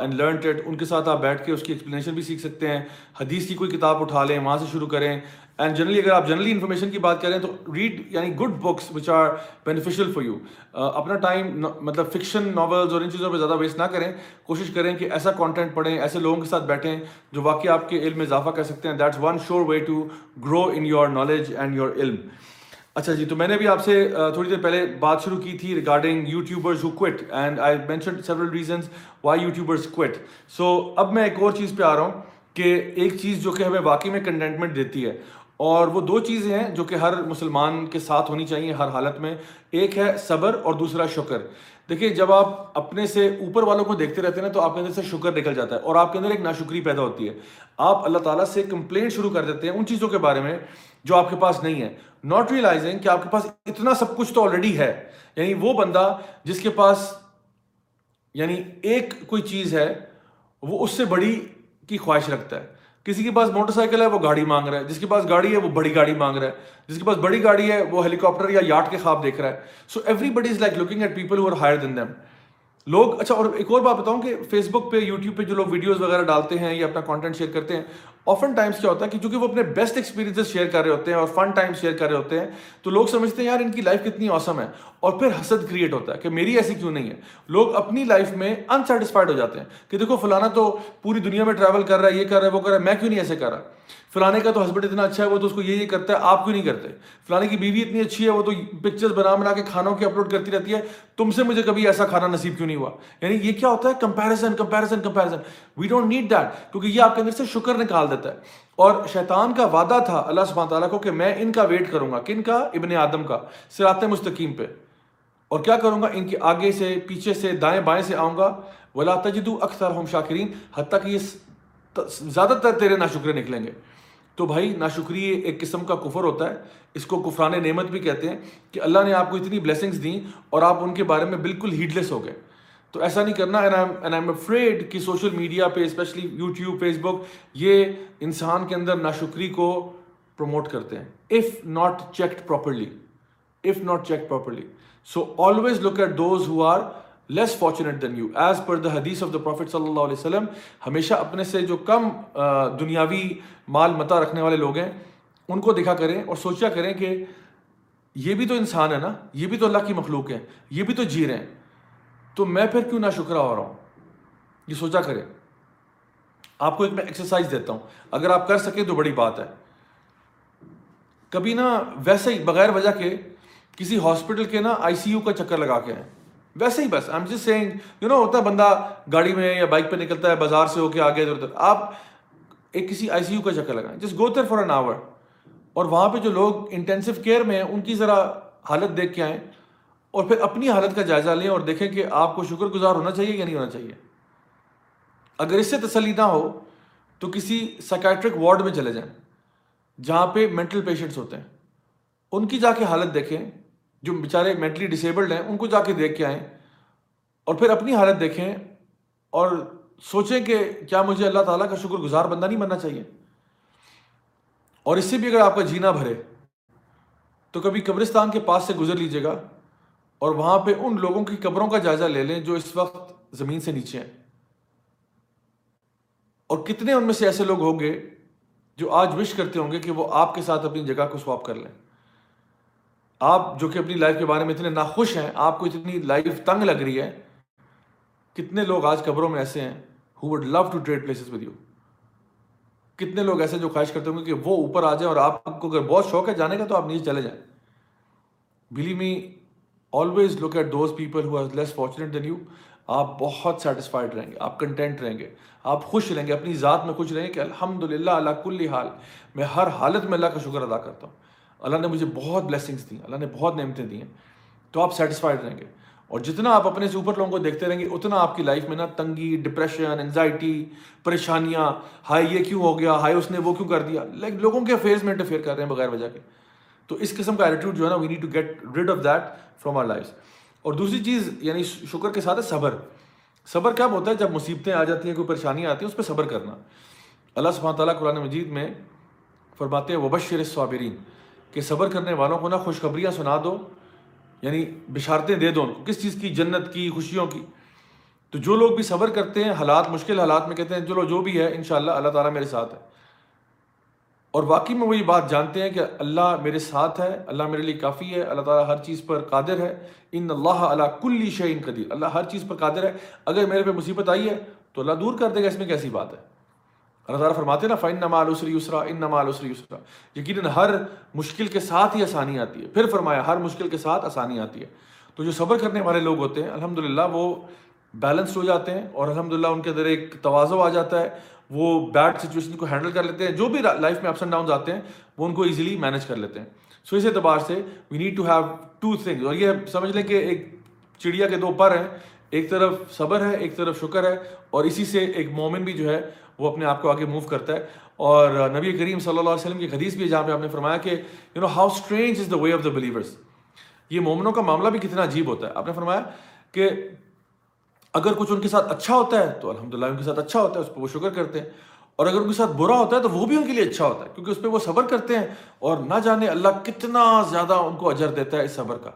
[SPEAKER 1] and learn TET ان کے ساتھ آپ بیٹھ کے اس کی explanation بھی سیکھ سکتے ہیں۔ حدیث کی کوئی کتاب اٹھا لیں، وہاں سے شروع کریں۔ اینڈ جنرلی اگر آپ جنرلی انفارمیشن کی بات کریں تو ریڈ یعنی good books which are beneficial for you اپنا ٹائم مطلب فکشن ناولز اور ان چیزوں پہ زیادہ ویسٹ نہ کریں. کوشش کریں کہ ایسا کانٹینٹ پڑھیں، ایسے لوگوں کے ساتھ بیٹھیں جو واقعی آپ کے علم میں اضافہ کر سکتے ہیں. That's one sure way to grow in your knowledge and your علم اچھا جی تو میں نے بھی آپ سے uh, تھوڑی دیر پہلے بات شروع کی تھی regarding YouTubers who quit and I mention several reasons why YouTubers quit so اب میں ایک اور چیز پہ آ رہا ہوں کہ ایک چیز جو کہ ہمیں واقعی میں کنٹینٹمنٹ دیتی ہے اور وہ دو چیزیں ہیں جو کہ ہر مسلمان کے ساتھ ہونی چاہیے ہر حالت میں۔ ایک ہے صبر اور دوسرا شکر۔ دیکھیے، جب آپ اپنے سے اوپر والوں کو دیکھتے رہتے ہیں نا، تو آپ کے اندر سے شکر نکل جاتا ہے اور آپ کے اندر ایک ناشکری پیدا ہوتی ہے۔ آپ اللہ تعالیٰ سے کمپلین شروع کر دیتے ہیں ان چیزوں کے بارے میں جو آپ کے پاس نہیں ہے۔ ناٹ ریئلائزنگ کہ آپ کے پاس اتنا سب کچھ تو آلریڈی ہے۔ یعنی وہ بندہ جس کے پاس یعنی ایک کوئی چیز ہے، وہ اس سے بڑی کی خواہش رکھتا ہے۔ کسی کے پاس موٹر سائیکل ہے، وہ گاڑی مانگ رہا ہے۔ جس کے پاس گاڑی ہے، وہ بڑی گاڑی مانگ رہا ہے۔ جس کے پاس بڑی گاڑی ہے، وہ ہیلی کاپٹر یا یاٹ کے خواب دیکھ رہا ہے۔ So everybody is like looking at people who higher than them لوگ اچھا اور ایک اور بات بتاؤں کہ فیس بک پہ یوٹیوب پہ جو لوگ ویڈیوز وغیرہ ڈالتے ہیں یا اپنا کانٹینٹ شیئر کرتے ہیں آفن ٹائمس کیا ہوتا ہے کہ چونکہ وہ اپنے بیسٹ ایکسپیرینسز شیئر کر رہے ہوتے ہیں اور فن ٹائم شیئر کر رہے ہوتے ہیں، تو لوگ سمجھتے ہیں، یار، ان کی لائف کتنی اوسم ہے۔ اور پھر حسد کریٹ ہوتا ہے کہ میری ایسی کیوں نہیں ہے۔ لوگ اپنی لائف میں انسیٹسفائڈ ہو جاتے ہیں کہ دیکھو، فلانا تو پوری دنیا میں ٹریول کر رہا ہے، یہ کر رہا ہے، وہ کر رہا ہے، میں کیوں نہیں ایسے کر رہا؟ فلانے کا تو ہسبینڈ اتنا اچھا ہے، وہ تو اس کو یہ یہ کرتا ہے، آپ کیوں نہیں کرتے؟ فلانے کی بیوی اتنی اچھی ہے، وہ تو پکچرز بنا بنا کے کھانوں کی اپلوڈ کرتی رہتی ہے، تم سے مجھے کبھی ایسا کھانا نصیب کیوں نہیں ہوا؟ یعنی یہ کیا ہوتا ہے؟ Comparison comparison comparison we don't need that کیونکہ یہ آپ کے اندر سے شکر نکال دیتا ہے۔ اور شیطان کا وعدہ تھا اللہ سبحانہ تعالیٰ کو کہ میں ان کا ویٹ کروں گا۔ کن کا؟ ابن آدم کا۔ سرات مستقیم پہ۔ اور کیا کروں گا؟ ان کے آگے سے، پیچھے سے، دائیں بائیں سے آؤں گا۔ ولا تجدو اکثر ہم شاکرین حتیٰ کہ یہ زیادہ تر تیرے ناشکرے نکلیں گے۔ تو بھائی، ناشکری ایک قسم کا کفر ہوتا ہے۔ اس کو کفران نعمت بھی کہتے ہیں کہ اللہ نے آپ کو اتنی بلیسنگس دیں اور آپ ان کے بارے میں بالکل ہیڈ لیس ہو گئے۔ تو ایسا نہیں کرنا اینڈ ایم افریڈ کہ سوشل میڈیا پہ اسپیشلی یوٹیوب فیس بک یہ انسان کے اندر ناشکری کو پروموٹ کرتے ہیں۔ If not checked properly if not check properly so always look at those who are less fortunate than you as per the hadith of the prophet صلی اللہ علیہ وسلم ہمیشہ اپنے سے جو کم دنیاوی مال متا رکھنے والے لوگ ہیں، ان کو دیکھا کریں اور سوچا کریں کہ یہ بھی تو انسان ہے نا، یہ بھی تو اللہ کی مخلوق ہے یہ بھی تو جی رہے ہیں۔ تو میں پھر کیوں نہ شکرہ ہو رہا ہوں؟ یہ سوچا کریں۔ آپ کو ایک میں ایکسرسائز دیتا ہوں۔ اگر آپ کر سکیں تو بڑی بات ہے۔ کبھی نا ویسے ہی بغیر وجہ کے کسی ہاسپٹل کے نا آئی سی یو کا چکر لگا کے آئیں۔ ویسے ہی بس۔ I am just saying you know ہوتا ہے بندہ گاڑی میں یا بائک پہ نکلتا ہے، بازار سے ہو کے آگے ادھر ادھر۔ آپ ایک کسی آئی سی یو کا چکر لگائیں۔ جس گو تر فار این آور اور وہاں پہ جو لوگ انٹینسو کیئر میں ہیں، ان کی ذرا حالت دیکھ کے آئیں۔ اور پھر اپنی حالت کا جائزہ لیں اور دیکھیں کہ آپ کو شکر گزار ہونا چاہیے یا نہیں ہونا چاہیے۔ اگر اس سے تسلی نہ ہو تو کسی سائکیٹرک وارڈ میں چلے جائیں جہاں پہ مینٹل پیشنٹس ہوتے ہیں۔ ان کی جا کے حالت دیکھیں، جو بیچارے مینٹلی ڈسیبلڈ ہیں، ان کو جا کے دیکھ کے آئیں اور پھر اپنی حالت دیکھیں اور سوچیں کہ کیا مجھے اللہ تعالیٰ کا شکر گزار بندہ نہیں بننا چاہیے۔ اور اس سے بھی اگر آپ کا جینا بھرے تو کبھی قبرستان کے پاس سے گزر لیجیے گا۔ اور وہاں پہ ان لوگوں کی قبروں کا جائزہ لے لیں جو اس وقت زمین سے نیچے ہیں۔ اور کتنے ان میں سے ایسے لوگ ہوں گے جو آج وش کرتے ہوں گے کہ وہ آپ کے ساتھ اپنی جگہ کو سواپ کر لیں۔ آپ جو کہ اپنی لائف کے بارے میں اتنے ناخوش ہیں، آپ کو اتنی لائف تنگ لگ رہی ہے، کتنے لوگ آج قبروں میں ایسے ہیں who would love to trade places with you کتنے لوگ ایسے جو خواہش کرتے ہوں گے کہ وہ اوپر آ جائیں اور آپ کو اگر بہت شوق ہے جانے کا تو آپ نیچے چلے جائیں۔ Believe me always look at those people who has less fortunate than you آپ بہت سیٹسفائڈ رہیں گے، آپ کنٹینٹ رہیں گے، آپ خوش رہیں گے، اپنی ذات میں خوش رہیں گے کہ الحمد للہ اللہ کل حال، میں ہر حالت میں اللہ کا شکر ادا کرتا ہوں۔ اللہ نے مجھے بہت بلیسنگس دی، اللہ نے بہت نعمتیں دی ہیں۔ تو آپ سیٹسفائڈ رہیں گے۔ اور جتنا آپ اپنے سے اوپر لوگوں کو دیکھتے رہیں گے، اتنا آپ کی لائف میں نا تنگی ڈپریشن انزائٹی پریشانیاں، ہائی یہ کیوں ہو گیا، ہائی اس نے وہ کیوں کر دیا۔ لائک لوگوں کے افیئرس میں انٹرفیئر کر رہے ہیں بغیر وجہ کے۔ تو اس قسم کا ایٹیٹیوڈ جو ہے نا we need to get rid of that from our life اور دوسری چیز یعنی شکر کے ساتھ ہے صبر. صبر کب ہوتا ہے؟ جب مصیبتیں آ جاتی ہیں، کوئی پریشانیاں آتی ہیں اس پہ صبر کرنا. اللہ سبحانہ تعالیٰ قرآن مجید میں فرماتے ہیں، وبشر صابرین کہ صبر کرنے والوں کو نا خوشخبریاں سنا دو. یعنی بشارتیں دے دو کس چیز کی؟ جنت کی، خوشیوں کی. تو جو لوگ بھی صبر کرتے ہیں، حالات، مشکل حالات میں کہتے ہیں، چلو جو بھی ہے، انشاءاللہ اللہ تعالیٰ میرے ساتھ ہے. اور واقعی میں وہ یہ بات جانتے ہیں کہ اللہ میرے ساتھ ہے، اللہ میرے لیے کافی ہے، اللہ تعالیٰ ہر چیز پر قادر ہے۔ ان اللہ اللہ کلی شعین قدیر۔ اللہ ہر چیز پر قادر ہے۔ اگر میرے پہ مصیبت آئی ہے تو اللہ دور کر دے گا اس میں کیسی بات ہے۔ اللہ تعالیٰ فرماتے ہیں نا فن نما السری یسرا ان نما السری یسرا یقیناً ہر مشکل کے ساتھ ہی آسانی آتی ہے۔ پھر فرمایا، ہر مشکل کے ساتھ آسانی آتی ہے۔ تو جو صبر کرنے والے لوگ ہوتے ہیں الحمد للہ وہ بیلنس ہو جاتے ہیں اور الحمد للہ ان کے اندر ایک توازو آ جاتا ہے۔ وہ بیڈ سچویشن کو ہینڈل کر لیتے ہیں، جو بھی لائف میں اپس اینڈ ڈاؤنز آتے ہیں، وہ ان کو ایزیلی مینیج کر لیتے ہیں۔ سو اس اعتبار سے we need to have two things اور یہ سمجھ لیں کہ ایک چڑیا کے دو پر ہیں، ایک طرف صبر ہے، ایک طرف شکر ہے اور اسی سے ایک مومن بھی جو ہے، وہ اپنے آپ کو آگے موو کرتا ہے۔ اور نبی کریم صلی اللہ علیہ وسلم کی حدیث بھی جہاں پہ آپ نے فرمایا کہ you know how strange is the way of the believers یہ مومنوں کا معاملہ بھی کتنا عجیب ہوتا ہے۔ آپ نے فرمایا کہ اگر کچھ ان کے ساتھ اچھا ہوتا ہے تو الحمد للہ ان کے ساتھ اچھا ہوتا ہے، اس پہ وہ شکر کرتے ہیں۔ اور اگر ان کے ساتھ برا ہوتا ہے تو وہ بھی ان کے لیے اچھا ہوتا ہے، کیونکہ اس پہ وہ صبر کرتے ہیں۔ اور نہ جانے اللہ کتنا زیادہ ان کو اجر دیتا ہے اس صبر کا۔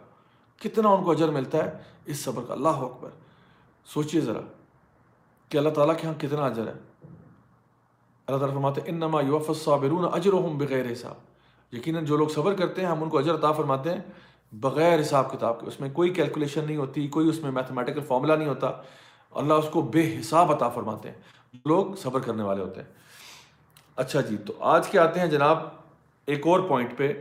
[SPEAKER 1] کتنا ان کو اجر ملتا ہے اس صبر کا۔ اللہ اکبر۔ سوچیے ذرا کہ اللہ تعالیٰ کے یہاں کتنا اجر ہے۔ اللہ تعالیٰ فرماتے ہیں، انما یوف الصابرون اجرهم بغیر حساب۔ یقیناً جو لوگ صبر کرتے ہیں، ہم ان کو اجر عطا فرماتے ہیں۔ بغیر حساب کتاب کے، اس میں کوئی کیلکولیشن نہیں ہوتی، کوئی اس میں میتھمیٹیکل فارمولا نہیں ہوتا۔ اللہ اس کو بے حساب عطا فرماتے ہیں۔ لوگ صبر کرنے والے ہوتے ہیں۔ اچھا جی تو آج کے آتے ہیں جناب ایک اور پوائنٹ پہ،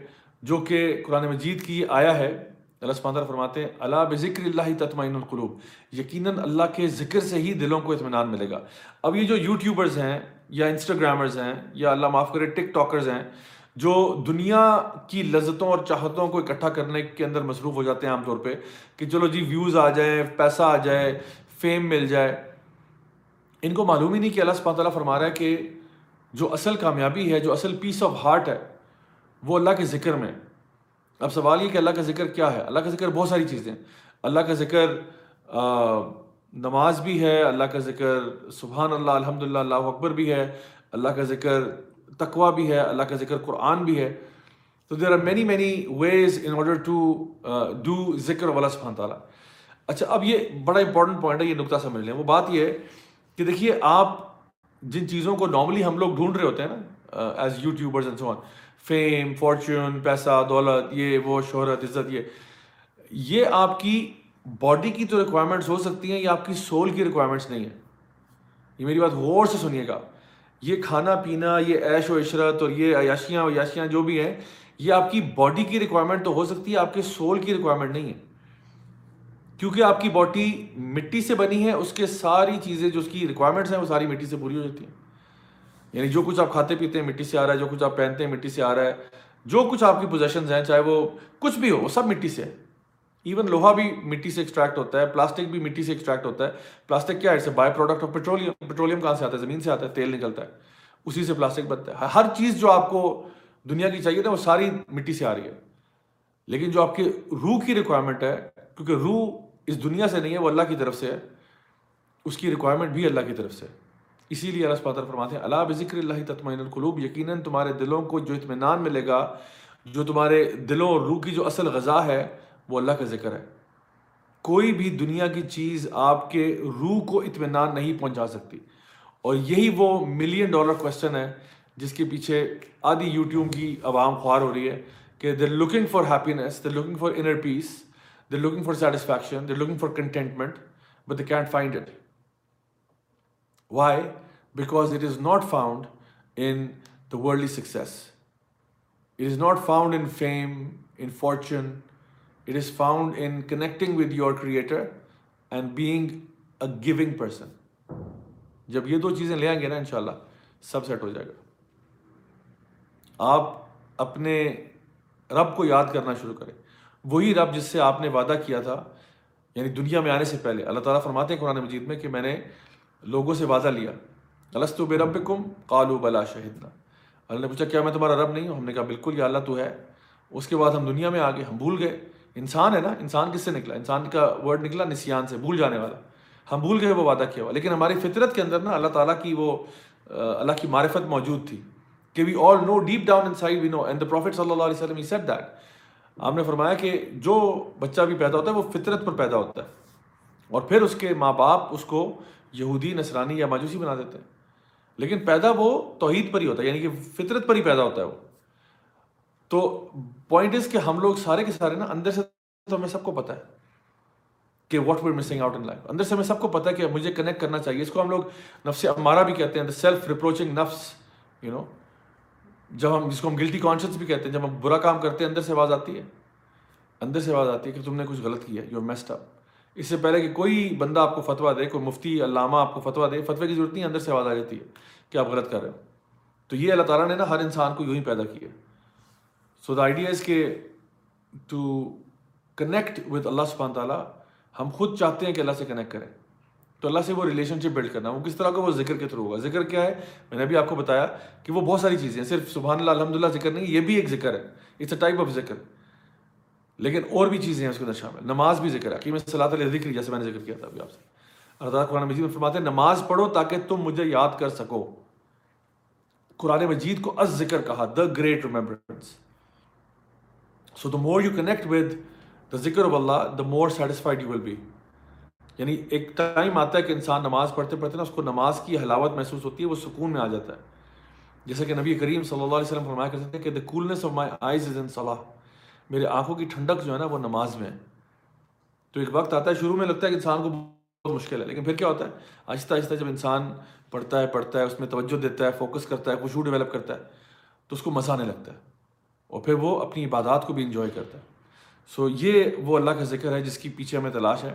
[SPEAKER 1] جو کہ قرآن مجید کی آیا ہے۔ اللہ سمندر فرماتے ہیں اللہ بذکر اللہ تطمئن القلوب یقیناً اللہ کے ذکر سے ہی دلوں کو اطمینان ملے گا۔ اب یہ جو یوٹیوبرز ہیں یا انسٹاگرامرز ہیں یا اللہ معاف کرے ٹک ٹاکرز ہیں جو دنیا کی لذتوں اور چاہتوں کو اکٹھا کرنے کے اندر مصروف ہو جاتے ہیں عام طور پہ، کہ چلو جی ویوز آ جائیں، پیسہ آ جائے فیم مل جائے۔ ان کو معلوم ہی نہیں کہ اللہ سبحانہ تعالیٰ فرما رہا ہے کہ جو اصل کامیابی ہے، جو اصل پیس آف ہارٹ ہے، وہ اللہ کے ذکر میں۔ اب سوال یہ کہ اللہ کا ذکر کیا ہے؟ اللہ کا ذکر بہت ساری چیزیں اللہ کا ذکر نماز بھی ہے، اللہ کا ذکر، سبحان اللہ الحمد للہ اللہ اکبر بھی ہے۔ اللہ کا ذکر تقوا بھی ہے، اللہ کا ذکر قرآن بھی ہے۔ تو there are many many ways in order to do zikr والا سبحان تعالیٰ۔ اچھا اب یہ بڑا امپورٹنٹ پوائنٹ ہے، یہ نقطہ سمجھ لیں۔ وہ بات یہ ہے کہ دیکھیے، آپ جن چیزوں کو نارملی ہم لوگ ڈھونڈ رہے ہوتے ہیں نا as YouTubers and so on fame fortune پیسہ، دولت، یہ، وہ، شہرت، عزت، یہ یہ آپ کی باڈی کی تو ریکوائرمنٹس ہو سکتی ہیں یہ آپ کی سول کی ریکوائرمنٹس نہیں ہیں۔ یہ میری بات غور سے سنیے گا۔ یہ کھانا پینا، یہ عیش و عشرت اور یہ عیاشیاں ویاشیاں جو بھی ہیں، یہ آپ کی باڈی کی ریکوائرمنٹ تو ہو سکتی ہے، آپ کے سول کی ریکوائرمنٹ نہیں ہے۔ کیونکہ آپ کی باڈی مٹی سے بنی ہے، اس کے ساری چیزیں جو اس کی ریکوائرمنٹس ہیں، وہ ساری مٹی سے پوری ہو جاتی ہیں۔ یعنی جو کچھ آپ کھاتے پیتے ہیں، مٹی سے آ رہا ہے، جو کچھ آپ پہنتے ہیں، مٹی سے آ رہا ہے، جو کچھ آپ کی پوزیشنز ہیں، چاہے وہ کچھ بھی ہو، وہ سب مٹی سے ہے۔ ایون لوہا بھی مٹی سے ایکسٹریکٹ ہوتا ہے پلاسٹک بھی مٹی سے ایکسٹریکٹ ہوتا ہے پلاسٹک کیا ہے by product of petroleum petroleum کہاں سے آتا ہے زمین سے آتا ہے تیل نکلتا ہے اسی سے پلاسٹک بنتا ہے ہر چیز جو آپ کو دنیا کی چاہیے تھا وہ ساری مٹی سے آ رہی ہے لیکن جو آپ کی روح کی ریکوائرمنٹ ہے کیونکہ روح اس دنیا سے نہیں ہے وہ اللہ کی طرف سے ہے اس کی ریکوائرمنٹ بھی اللہ کی طرف سے اسی لیے اللہ سپاتر فرماتے ہیں اللہ بذکر اللہ تطمئن القلوب یقیناً تمہارے دلوں کو جو اطمینان ملے گا جو تمہارے دلوں اور روح کی جو اصل غذا ہے وہ اللہ کا ذکر ہے۔ کوئی بھی دنیا کی چیز آپ کے روح کو اطمینان نہیں پہنچا سکتی۔ اور یہی وہ ملین ڈالر کوشچن ہے جس کے پیچھے آدھی یوٹیوب کی عوام خوار ہو رہی ہے کہ they're looking for happiness they're looking for inner peace they're looking for satisfaction they're looking for contentment but they can't find it why because it is not found in the worldly success it is not found in fame in fortune it is found in connecting with your creator and being a going person جب یہ دو چیزیں لے آئیں گے نا ان شاء اللہ سب set ہو جائے گا۔ آپ اپنے رب کو یاد کرنا شروع کریں۔ وہی رب جس سے آپ نے وعدہ کیا تھا یعنی دنیا میں آنے سے پہلے۔ اللہ تعالیٰ فرماتے ہیں قرآن مجید میں کہ میں نے لوگوں سے وعدہ لیا۔ السط بے رب کم کالو بلا شہدنا۔ اللہ نے پوچھا، کیا میں تمہارا رب نہیں ہوں؟ ہم نے کہا، بالکل یا اللہ تو ہے۔ اس کے بعد ہم دنیا میں آگے، ہم بھول گئے۔ انسان ہے نا، انسان کس سے نکلا؟ انسان کا ورڈ نکلا نسیان سے، بھول جانے والا۔ ہم بھول گئے، وہ وعدہ کیا ہوا۔ لیکن ہماری فطرت کے اندر نا اللہ تعالیٰ کی وہ اللہ کی معرفت موجود تھی کہ we all know deep down inside we know and the prophet صلی اللہ علیہ وسلم سیٹ دیٹ آپ نے فرمایا کہ جو بچہ بھی پیدا ہوتا ہے، وہ فطرت پر پیدا ہوتا ہے۔ اور پھر اس کے ماں باپ اس کو یہودی، نصرانی یا ماجوسی بنا دیتے ہیں۔ لیکن پیدا وہ توحید پر ہی ہوتا ہے یعنی کہ فطرت پر ہی پیدا ہوتا ہے وہ۔ تو پوائنٹ از کہ ہم لوگ سارے کے سارے نا اندر سے تو ہمیں سب کو پتا ہے کہ what we're missing out in life اندر سے ہمیں سب کو پتہ ہے کہ مجھے کنیکٹ کرنا چاہیے. اس کو ہم لوگ نفس ہمارا بھی کہتے ہیں سیلف ریپروچنگ نفس یو نو جب ہم جس کو ہم گلٹی کانشیس بھی کہتے ہیں، جب ہم برا کام کرتے ہیں، اندر سے آواز آتی ہے۔ اندر سے آواز آتی ہے کہ تم نے کچھ غلط کیا یو میسٹ اپ اس سے پہلے کہ کوئی بندہ آپ کو فتویٰ دے، کوئی مفتی، علامہ آپ کو فتویٰ دے فتوے کی ضرورت نہیں، اندر سے آواز آ جاتی ہے کہ آپ غلط کر رہے ہو۔ تو یہ اللہ تعالیٰ نے نا ہر انسان کو یوں ہی پیدا کیا۔ سو دا آئیڈیا از کہ ٹو کنیکٹ ود اللہ سبحانہ تعالیٰ ہم خود چاہتے ہیں کہ اللہ سے کنیکٹ کریں تو اللہ سے وہ ریلیشن شپ بلڈ کرنا، وہ کس طرح کا وہ ذکر کے تھرو ہوگا؟ ذکر کیا ہے؟ میں نے بھی آپ کو بتایا کہ وہ بہت ساری چیزیں ہیں۔ صرف سبحان اللہ الحمد للہ ذکر نہیں، یہ بھی ایک ذکر ہے۔ اٹس اے ٹائپ آف ذکر۔ لیکن اور بھی چیزیں ہیں اس کے اندر شامل۔ نماز بھی ذکر ہے۔ کہ میں صلاح علیہ ذکر جیسے میں نے ذکر کیا تھا ابھی آپ سے۔ اللہ قرآن مجید میں فرماتے ہیں، نماز پڑھو تاکہ تم مجھے یاد کر سکو۔ قرآن مجید کو از ذکر کہا the great remembrance so the more you connect with the zikr of Allah the more satisfied you will be یعنی ایک ٹائم آتا ہے کہ انسان نماز پڑھتے پڑھتے نا اس کو نماز کی حلاوت محسوس ہوتی ہے، وہ سکون میں آ جاتا ہے۔ جیسے کہ نبی کریم صلی اللہ علیہ وسلم فرمایا کرتے ہیں کہ دا کولنس آف مائی آئیز از ان صلاح میرے آنکھوں کی ٹھنڈک جو ہے نا، وہ نماز میں ہے۔ تو ایک وقت آتا ہے، شروع میں لگتا ہے کہ انسان کو بہت مشکل ہے، لیکن پھر کیا ہوتا ہے؟ آہستہ آہستہ جب انسان پڑھتا ہے پڑھتا ہے، اس میں توجہ دیتا ہے فوکس کرتا ہے خوشبو ڈیولپ کرتا ہے، تو اس کو مزہ آنے لگتا ہے۔ اور پھر وہ اپنی عبادات کو بھی انجوائے کرتا ہے۔ سو یہ وہ اللہ کا ذکر ہے جس کی پیچھے ہمیں تلاش ہے۔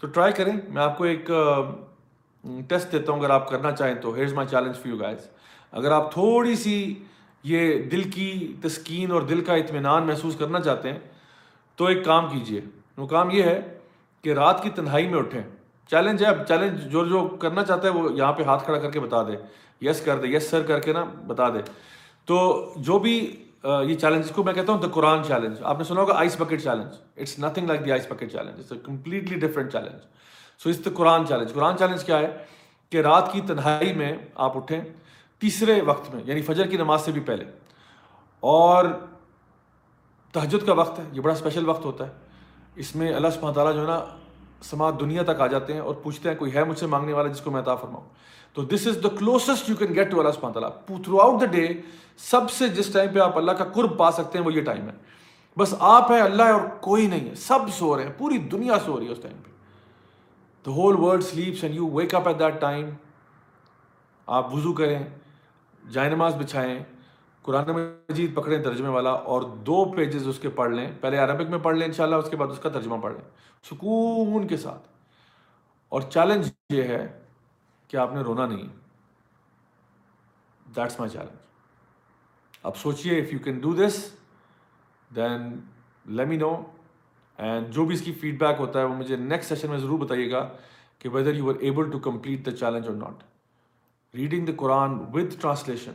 [SPEAKER 1] تو ٹرائی کریں۔ میں آپ کو ایک ٹیسٹ دیتا ہوں۔ اگر آپ کرنا چاہیں تو here's my challenge few guys اگر آپ تھوڑی سی یہ دل کی تسکین اور دل کا اطمینان محسوس کرنا چاہتے ہیں، تو ایک کام کیجیے وہ کام یہ ہے کہ رات کی تنہائی میں اٹھیں۔ چیلنج ہے۔ اب چیلنج جو جو کرنا چاہتا ہے وہ یہاں پہ ہاتھ کھڑا کر کے بتا دے۔ یس کر دے۔ یس سر کر کے نا بتا دے۔ تو جو بھی یہ چیلنج اس کو میں کہتا ہوں دا قرآن چیلنج آپ نے سنا ہوگا ice bucket challenge it's nothing like the ice bucket challenge it's a completely different challenge so is the Quran challenge Quran challenge کیا ہے؟ کہ رات کی تنہائی میں آپ اٹھیں، تیسرے وقت میں یعنی فجر کی نماز سے بھی پہلے. اور تہجد کا وقت ہے، یہ بڑا اسپیشل وقت ہوتا ہے. اس میں اللہ سبحانہ تعالیٰ جو ہے نا سماعت دنیا تک آ جاتے ہیں اور پوچھتے ہیں کوئی ہے مجھ سے مانگنے والا جس کو میں عطا فرماؤں۔ تو this is the closest you can get to Allah سبحانہ تعالیٰ تھرو آؤٹ دا ڈے سب سے جس ٹائم پہ آپ اللہ کا قرب پا سکتے ہیں وہ یہ ٹائم ہے۔ بس آپ ہیں اللہ ہے اور کوئی نہیں ہے۔ سب سو رہے ہیں، پوری دنیا سو رہی ہے اس ٹائم پہ۔ The whole world sleeps and you wake up at that time آپ وضو کریں، جائے نماز بچھائیں۔ قرآن مجید پکڑیں ترجمے والا اور دو پیجز اس کے پڑھ لیں، پہلے عربک میں پڑھ لیں انشاءاللہ، اس کے بعد اس کا ترجمہ پڑھ لیں۔ سکون کے ساتھ۔ اور چیلنج یہ ہے کہ آپ نے رونا نہیں۔ دیٹس مائی چیلنج آپ سوچیے if you can do this then let me know and جو بھی اس کی فیڈ بیک ہوتا ہے وہ مجھے نیکسٹ سیشن میں ضرور بتائیے گا کہ whether you are able to complete the challenge اور not reading the Quran with translation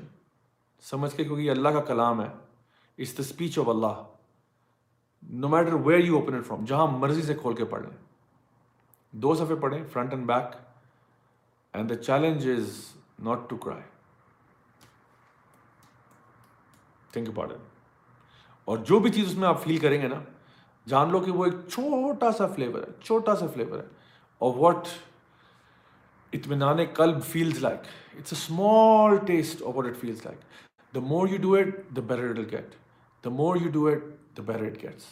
[SPEAKER 1] سمجھ کے کیونکہ یہ اللہ کا کلام ہے it's the speech of Allah no matter where you open it from جہاں مرضی سے کھول کے پڑھ لیں۔ دو صفحے پڑھیں front and back and the challenge is not to cry think about it اور جو بھی چیز اس میں آپ فیل کریں گے نا، جان لو کہ وہ ایک چھوٹا سا فلیور ہے، چھوٹا سا فلیور ہے۔ اور واٹ اطمینان قلب feels like it's a small taste of what it feels like the more you do it the better it will get the more you do it the better it gets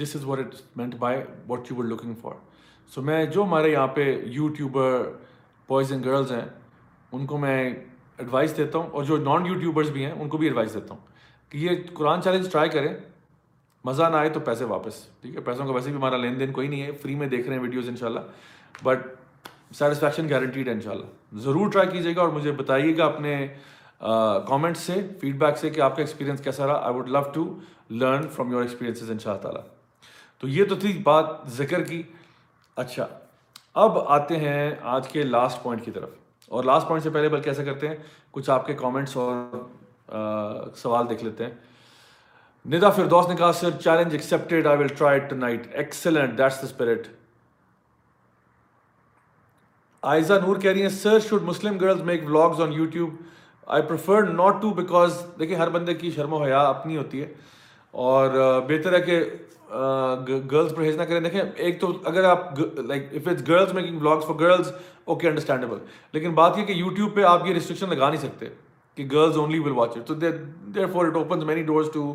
[SPEAKER 1] this is what it meant by what you were looking for so میں جو ہمارے یہاں پہ YouTuber boys and girls ہیں، ان کو میں advice دیتا ہوں اور جو نان یوٹیوبرز بھی ہیں، ان کو بھی ایڈوائس دیتا ہوں کہ یہ قرآن چیلنج ٹرائی کریں، مزہ نہ آئے تو پیسے واپس، ٹھیک ہے؟ پیسوں کا ویسے بھی ہمارا لین دین کوئی نہیں ہے فری میں دیکھ رہے ہیں ویڈیوز ان شاء اللہ بٹ سیٹسفیکشن گارنٹیڈ ہے ان شاء اللہ ضرور ٹرائی کیجیے گا اور مجھے بتائیے گا اپنے کامنٹس سے فیڈ بیک سے کہ آپ کا ایکسپیرینس کیسا رہا۔ I would love to learn from your experiences ان شاء اللہ تعالیٰ۔ تو یہ تو تھی بات ذکر کی۔ اچھا اب آتے ہیں آج کے لاسٹ پوائنٹ کی طرف۔ اور لاسٹ پوائنٹ سے پہلے بلکہ ایسا کرتے ہیں، کچھ آپ کے کامنٹس اور سوال دیکھ لیتے ہیں۔ ندا فردوس نے کہا sir challenge accepted I will try tonight excellent that's the spirit Aiza Noor کہہ رہی ہیں sir should Muslim girls make vlogs on YouTube I prefer not to because دیکھیں، ہر بندے کی شرم و حیا اپنی ہوتی ہے۔ اور بہتر ہے کہ گرلز پرہیز نہ کریں۔ دیکھیں، ایک تو اگر آپ like if it's girls making vlogs for girls okay understandable لیکن بات یہ کہ یوٹیوب پہ آپ یہ ریسٹرکشن لگا نہیں سکتے کہ girls only will watch it تو therefore it opens many doors to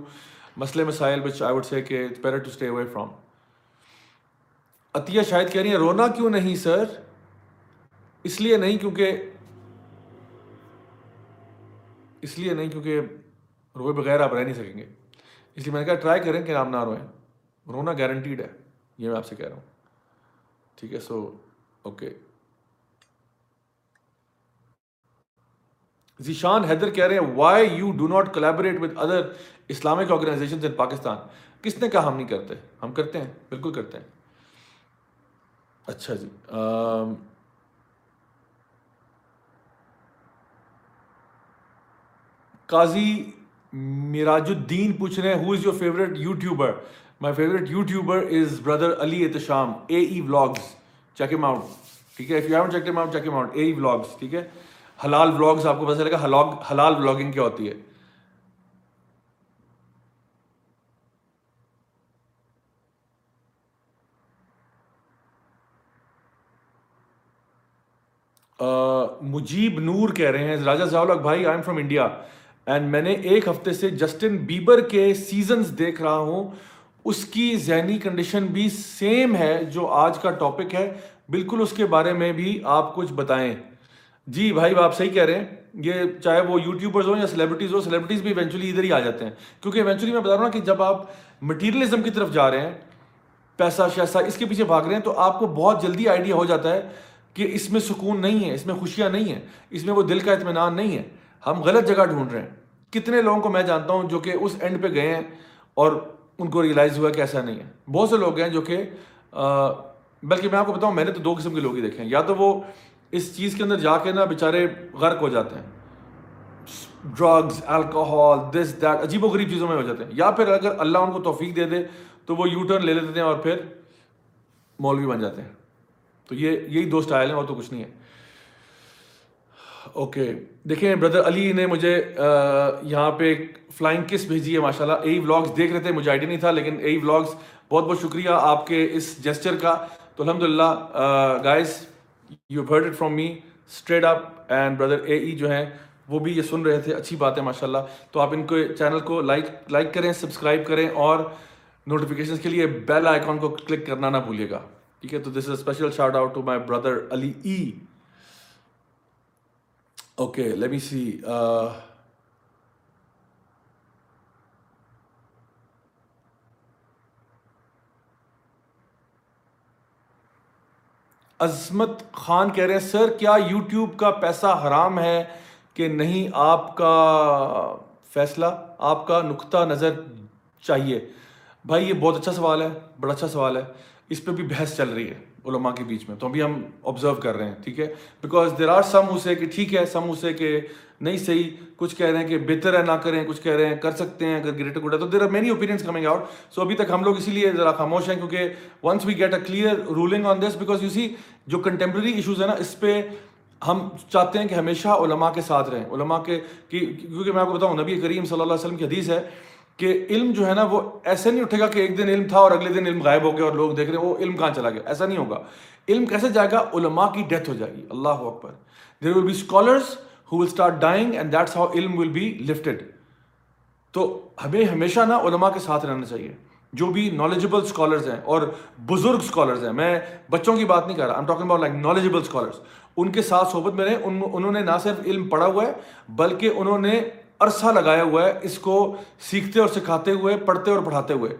[SPEAKER 1] مسئلے مسائل وچ آئی وڈ سے کہ it's better to stay away from Atiya Shahid کہہ رہی ہیں، رونا کیوں نہیں سر اس لیے نہیں، کیونکہ اس لیے نہیں کیونکہ روئے بغیر آپ رہ نہیں سکیں گے۔ اس لیے میں نے کہا ٹرائی کریں کہ آپ نہ روئیں۔ رونا گارنٹیڈ ہے۔ یہ میں آپ سے کہہ رہا ہوں۔ ٹھیک ہے سو اوکے ذیشان حیدر کہہ رہے ہیں why you do not collaborate with other Islamic organization in Pakistan کس نے کہا ہم نہیں کرتے؟ ہم کرتے ہیں، بالکل کرتے ہیں۔ اچھا جی قاضی میراج الدین پوچھ رہے ہیں who is your favourite YouTuber my favourite YouTuber is brother Ali Ehtesham A E vlogs check em out ٹھیک ہے if you heaven check em out check em out A E vlogs ٹھیک ہے حلال ولاگس آپ کو پتہ چلے گا حلال ولاگنگ کیا ہوتی ہے مجیب نور کہہ رہے ہیں راجا ضیاء بھائی I am from India and میں نے ایک ہفتے سے جسٹن بیبر کے سیزنز دیکھ رہا ہوں اس کی ذہنی کنڈیشن بھی سیم ہے جو آج کا ٹاپک ہے بالکل اس کے بارے میں بھی آپ کچھ بتائیں جی بھائی آپ صحیح کہہ رہے ہیں یہ چاہے وہ یوٹیوبرز ہوں یا سیلیبریٹیز ہوں سیلیبریٹیز بھی ایونچولی ادھر ہی آ جاتے ہیں کیونکہ ایونچولی میں بتا رہا ہوں کہ جب آپ مٹیریلزم کی طرف جا رہے ہیں پیسہ شیسہ اس کے پیچھے بھاگ رہے ہیں تو آپ کو بہت جلدی آئیڈیا ہو جاتا ہے کہ اس میں سکون نہیں ہے اس میں خوشیاں نہیں ہیں اس میں وہ دل کا اطمینان نہیں ہے ہم غلط جگہ ڈھونڈ رہے ہیں۔ کتنے لوگوں کو میں جانتا ہوں جو کہ اس اینڈ پہ گئے ہیں اور ان کو ریئلائز ہوا کہ ایسا نہیں ہے۔ بہت سے لوگ ہیں جو کہ بلکہ میں آپ کو بتاؤں، میں نے تو دو قسم کے لوگ ہی دیکھے ہیں۔ یا تو وہ اس چیز کے اندر جا کے نا بیچارے غرق ہو جاتے ہیں۔ ڈرگز الکوہول دس دیٹ عجیب و غریب چیزوں میں ہو جاتے ہیں۔ یا پھر اگر اللہ ان کو توفیق دے دے، تو وہ یو ٹرن لے لیتے ہیں اور پھر مولوی بن جاتے ہیں۔ تو یہ، یہی دو اسٹائل ہیں اور تو کچھ نہیں ہے۔ اوکے دیکھیں بردر علی نے مجھے یہاں پہ فلائنگ کس بھیجی ہے ماشاء اللہ اے ولاگس دیکھ رہے تھے، مجھے آئیڈیا نہیں تھا، لیکن اے ولاگس بہت بہت شکریہ آپ کے اس جیسچر کا۔ تو الحمد للہ guys you heard it from me straight up and brother A E جو ہیں، وہ بھی یہ سن رہے تھے۔ اچھی بات ہے ماشاء اللہ تو آپ ان کو چینل کو لائک لائک کریں سبسکرائب کریں اور نوٹیفیکیشن کے لیے بیل آئیکن کو کلک کرنا نہ بھولیے گا۔ ٹھیک ہے؟ تو this is special shout out to my brother Ali E okay let me see Azmat Khan کہہ رہے ہیں، سر، کیا یوٹیوب کا پیسہ حرام ہے کہ نہیں آپ کا فیصلہ، آپ کا نقطہ نظر چاہیے? بھائی، یہ بہت اچھا سوال ہے، بڑا اچھا سوال ہے، اس پہ بھی بحث چل رہی ہے۔ علماء کے بیچ میں۔ تو ابھی ہم آبزرو کر رہے ہیں، ٹھیک ہے؟ بیکاز دیر آر سم اسے کہ ٹھیک ہے سم اسے کہ نہیں صحیح۔ کچھ کہہ رہے ہیں کہ بہتر ہے، نہ کریں۔ کچھ کہہ رہے ہیں کر سکتے ہیں، اگر گریٹر گڈ ہے۔ تو there are many opinions coming out so ابھی تک ہم لوگ اسی لیے ذرا خاموش ہیں، کیونکہ once we get a clear ruling on this because you see جو کنٹمپرری ایشوز ہیں نا، اس پہ ہم چاہتے ہیں کہ ہمیشہ علماء کے ساتھ رہیں۔ علماء کے، کیونکہ میں آپ کو بتاؤں، نبی کریم صلی اللہ علیہ وسلم کی حدیث ہے کہ علم جو ہے نا وہ ایسے نہیں اٹھے گا کہ ایک دن علم تھا اور اگلے دن علم غائب ہو گیا اور لوگ دیکھ رہے ہیں، وہ علم کہاں چلا گیا؟ ایسا نہیں ہوگا۔ علم کیسے جائے گا؟ علماء کی ڈیتھ ہو جائے گی۔ اللہ اکبر۔ There will be scholars who will start dying and that's how علم ول بی لفٹیڈ تو ہمیں ہمیشہ نا علماء کے ساتھ رہنا چاہیے۔ جو بھی نالجبل اسکالرز ہیں اور بزرگ اسکالرز ہیں، میں بچوں کی بات نہیں کر رہا I'm talking about like knowledgeable scholars ان کے ساتھ صحبت میں رہے انہوں نے نہ صرف علم پڑھا ہوا ہے، بلکہ انہوں نے عرصہ لگایا ہوا ہے اس کو سیکھتے اور سکھاتے ہوئے، پڑھتے اور پڑھاتے ہوئے۔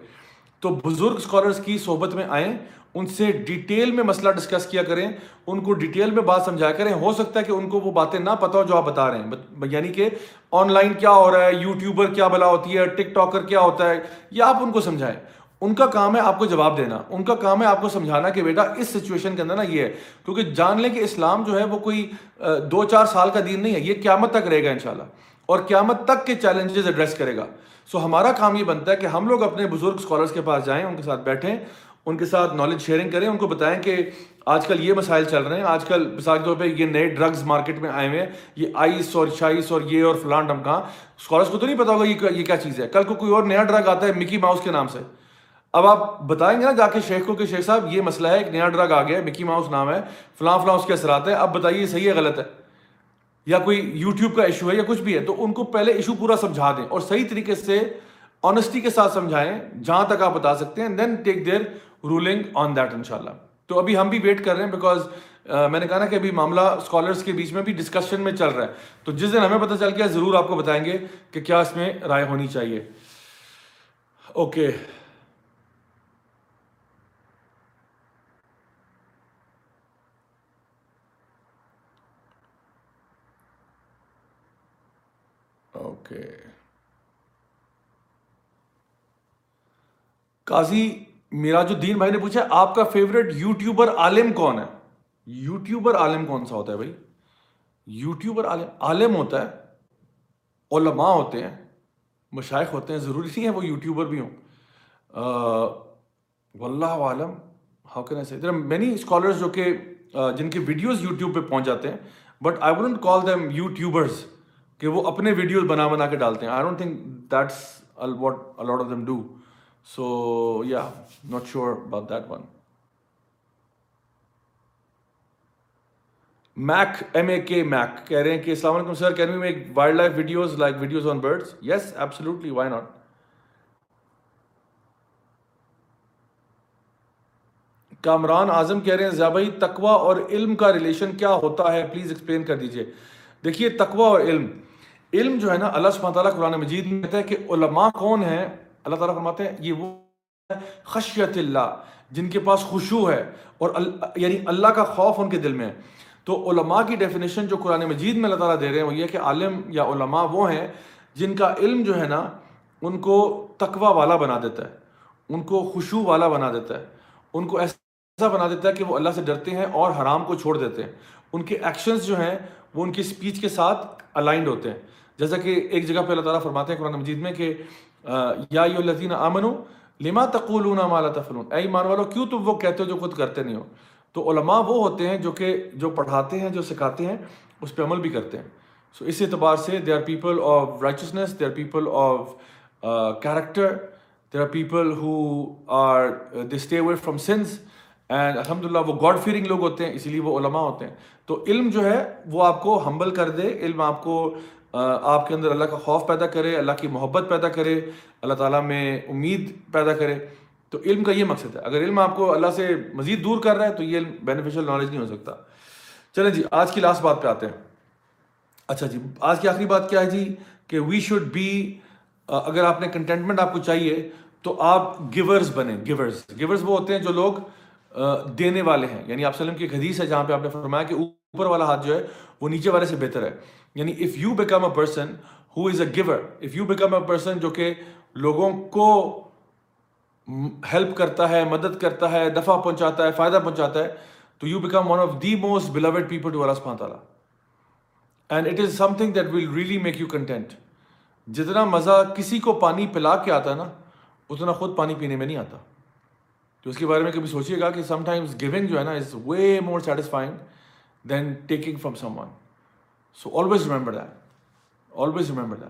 [SPEAKER 1] تو بزرگ اسکالرس کی صحبت میں آئیں، ان سے ڈیٹیل میں مسئلہ ڈسکس کیا کریں، ان کو ڈیٹیل میں بات سمجھایا کریں۔ ہو سکتا ہے کہ ان کو وہ باتیں نہ پتہ ہو جو آپ بتا رہے ہیں۔ یعنی کہ آن لائن کیا ہو رہا ہے یوٹیوبر کیا بلا ہوتی ہے ٹک ٹاکر کیا ہوتا ہے، یا آپ ان کو سمجھائیں۔ ان کا کام ہے آپ کو جواب دینا۔ ان کا کام ہے آپ کو سمجھانا کہ بیٹا اس سچویشن کے اندر نا یہ ہے۔ کیونکہ جان لیں کہ اسلام جو ہے وہ کوئی دو چار سال کا دین نہیں ہے، یہ قیامت تک رہے گا انشاءاللہ۔ اور قیامت تک کے چیلنجز ایڈریس کرے گا۔ سو ہمارا کام یہ بنتا ہے کہ ہم لوگ اپنے بزرگ اسکالرس کے پاس جائیں، ان کے ساتھ بیٹھیں، ان کے ساتھ نالج شیئرنگ کریں، ان کو بتائیں کہ آج کل یہ مسائل چل رہے ہیں۔ آج کل مثال کے طور پہ یہ نئے ڈرگز مارکیٹ میں آئے ہوئے ہیں، یہ آئس اور شائس اور یہ اور فلان ڈم اسکالرس کو تو نہیں پتا ہوگا یہ یہ کیا چیز ہے۔ کل کو کوئی اور نیا ڈرگ آتا ہے مکی ماؤس کے نام سے۔ اب آپ بتائیں گے نا جا کے شیخ کو کہ شیخ صاحب یہ مسئلہ ہے، ایک نیا ڈرگ آ گیا ہے مکی ماؤس نام ہے، فلاں فلاں اس کے اثرات ہیں۔ اب بتائیے صحیح ہے، غلط ہے؟ یا کوئی یوٹیوب کا ایشو ہے یا کچھ بھی ہے، تو ان کو پہلے ایشو پورا سمجھا دیں اور صحیح طریقے سے آنےسٹی کے ساتھ سمجھائیں، جہاں تک آپ بتا سکتے ہیں then take their ruling on that ان شاء اللہ تو ابھی ہم بھی ویٹ کر رہے ہیں بیکاز میں نے کہا نا کہ ابھی معاملہ اسکالرس کے بیچ میں بھی ڈسکشن میں چل رہا ہے۔ تو جس دن ہمیں پتہ چل گیا، ضرور آپ کو بتائیں گے کہ کیا اس میں رائے ہونی چاہیے۔ Okay okay. قاضی میراج الدین بھائی نے پوچھا آپ کا فیوریٹ یوٹیوبر عالم کون ہے؟ یوٹیوبر عالم کون سا ہوتا ہے بھائی؟ یوٹیوبر عالم عالم ہوتا ہے، علماء ہوتے ہیں، مشائق ہوتے ہیں، ضروری نہیں ہے وہ یوٹیوبر بھی ہوں۔ واللہ عالم ہاؤ کین آئی سے مینی اسکالرز جو کہ جن کے ویڈیوز یوٹیوب پہ پہنچ جاتے ہیں but I wouldn't call them YouTubers کہ وہ اپنے ویڈیوز بنا بنا کے ڈالتے ہیں. I don't think that's what a lot of them do so yeah not sure about that one Mak M A K Mak کہہ رہے ہیں کہ السلام علیکم sir can we make wildlife videos like videos on birds yes absolutely why not Kamran Azam کہہ رہے ہیں ضیا بھائی تقوا اور علم کا ریلیشن کیا ہوتا ہے؟ پلیز ایکسپلین کر دیجیے دیکھیے تقوا اور علم. علم جو ہے نا، اللہ سبحانہ تعالیٰ قرآن مجید میں کہتا ہے کہ علماء کون ہیں؟ اللہ تعالیٰ فرماتے ہیں، یہ وہ خشیت اللہ، جن کے پاس خوشو ہے اور یعنی اللہ کا خوف ان کے دل میں ہے۔ تو علماء کی ڈیفینیشن جو قرآن مجید میں اللہ تعالیٰ دے رہے ہیں، وہ یہ کہ عالم یا علماء وہ ہیں جن کا علم جو ہے نا، ان کو تقوا والا بنا دیتا ہے، ان کو خوشو والا بنا دیتا ہے، ان کو ایسا بنا دیتا ہے کہ وہ اللہ سے ڈرتے ہیں اور حرام کو چھوڑ دیتے ہیں۔ ان کے ایکشنز جو ہیں، وہ ان کی اسپیچ کے ساتھ الائنڈ ہوتے ہیں۔ جیسا کہ ایک جگہ پہ اللہ تعالیٰ فرماتے ہیں قرآن مجید میں کہ یا الذین آمنو، لما تقولون ما لا تفعلون؟ اے ایمان والو، کیوں تم وہ کہتے ہو جو خود کرتے نہیں ہو؟ تو علماء وہ ہوتے ہیں جو کہ جو پڑھاتے ہیں، جو سکھاتے ہیں، اس پہ عمل بھی کرتے ہیں۔ سو اس اعتبار سے they are people of righteousness they are people of character they are people who are they stay away from sins and الحمد للہ وہ گاڈ فیئرنگ لوگ ہوتے ہیں، اسی لیے وہ علماء ہوتے ہیں۔ تو علم جو ہے، وہ آپ کو ہمبل کر دے، علم آپ کو آپ کے اندر اللہ کا خوف پیدا کرے، اللہ کی محبت پیدا کرے، اللہ تعالیٰ میں امید پیدا کرے۔ تو علم کا یہ مقصد ہے۔ اگر علم آپ کو اللہ سے مزید دور کر رہا ہے تو یہ علم بینیفیشل نالج نہیں ہو سکتا۔ چلیں جی آج کی لاسٹ بات پہ آتے ہیں۔ اچھا جی آج کی آخری بات کیا ہے جی؟ کہ وی شوڈ بی اگر آپ نے کنٹینٹمنٹ آپ کو چاہیے تو آپ گیورز بنے گیورز گیورز وہ ہوتے ہیں جو لوگ دینے والے ہیں۔ یعنی آپ سلم کی ایک حدیث ہے جہاں پہ آپ نے فرمایا کہ اوپر والا ہاتھ جو ہے وہ نیچے والے سے بہتر ہے۔ یعنی if you become a person who is a giver if you become a person جو کہ لوگوں کو ہیلپ کرتا ہے، مدد کرتا ہے دفع پہنچاتا ہے، فائدہ پہنچاتا ہے، تو you become one of the most beloved people to اللہ سبحانہ تعالیٰ and it is something that will really make you content جتنا مزہ کسی کو پانی پلا کے آتا ہے نا، اتنا خود پانی پینے میں نہیں آتا. تو اس کے بارے میں کبھی سوچیے گا کہ سم ٹائمز گیونگ جو ہے نا is way more satisfying than taking from someone so always remember that always remember that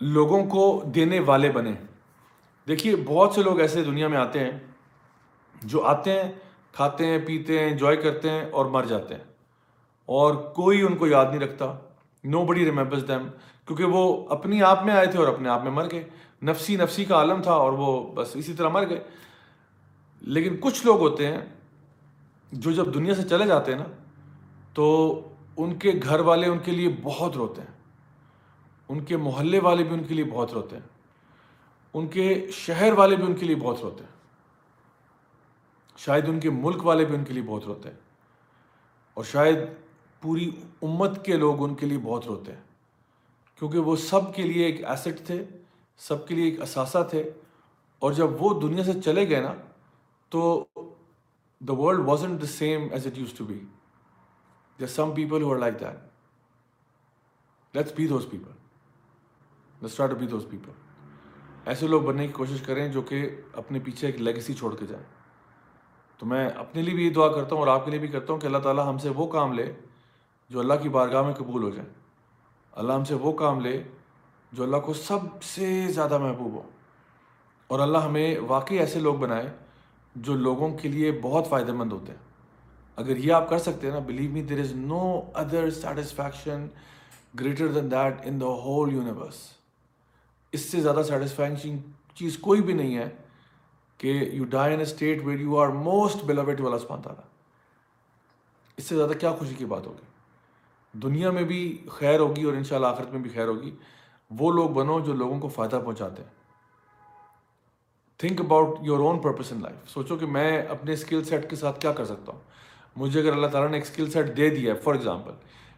[SPEAKER 1] لوگوں کو دینے والے بنے۔ دیکھیے، بہت سے لوگ ایسے دنیا میں آتے ہیں جو آتے ہیں، کھاتے ہیں، پیتے ہیں انجوائے کرتے ہیں اور مر جاتے ہیں۔ اور کوئی ان کو یاد نہیں رکھتا۔ نو بڑی ریمبرز دیم کیونکہ وہ اپنی آپ میں آئے تھے اور اپنے آپ میں مر گئے۔ نفسی نفسی کا عالم تھا اور وہ بس اسی طرح مر گئے۔ لیکن کچھ لوگ ہوتے ہیں جو جب دنیا سے چلے جاتے ہیں نا تو ان کے گھر والے ان کے لیے بہت روتے ہیں۔ ان کے محلے والے بھی ان کے لیے بہت روتے ہیں۔ ان کے شہر والے بھی ان کے لیے بہت روتے ہیں۔ شاید ان کے ملک والے بھی ان کے لیے بہت روتے ہیں۔ اور شاید پوری امت کے لوگ ان کے لیے بہت روتے ہیں۔ کیونکہ وہ سب کے لیے ایک ایسٹ تھے، سب کے لیے ایک اثاثہ تھے۔ اور جب وہ دنیا سے چلے گئے نا، تو the world wasn't the same as it used to be there some people who like that let's be those people let's be those people ایسے لوگ بننے کی کوشش کریں جو کہ اپنے پیچھے ایک لیگسی چھوڑ کے جائیں۔ تو میں اپنے لیے بھی یہ دعا کرتا ہوں اور آپ کے لیے بھی کرتا ہوں کہ اللہ تعالیٰ ہم سے وہ کام لے جو اللہ کی بارگاہ میں قبول ہو جائیں اللہ ہم سے وہ کام لے جو اللہ کو سب سے زیادہ محبوب ہو۔ اور اللہ ہمیں واقعی ایسے لوگ بنائے جو لوگوں کے لیے بہت فائدہ مند ہوتے ہیں۔ اگر یہ آپ کر سکتے ہیں نا believe me there is no other satisfaction greater than that in the whole universe اس سے زیادہ سیٹسفائنگ چیز کوئی بھی نہیں ہے کہ you die in state where you are most beloved والا سبحانہ تعالیٰ۔ اس سے زیادہ کیا خوشی کی بات ہوگی؟ دنیا میں بھی خیر ہوگی اور انشاءاللہ آخرت میں بھی خیر ہوگی۔ وہ لوگ بنو جو لوگوں کو فائدہ پہنچاتے ہیں۔ Think about your own purpose in life سوچو کہ میں اپنے اسکل سیٹ کے ساتھ کیا کر سکتا ہوں۔ مجھے اگر اللہ تعالیٰ نے ایک اسکل سیٹ دے دیا ہے فار ایگزامپل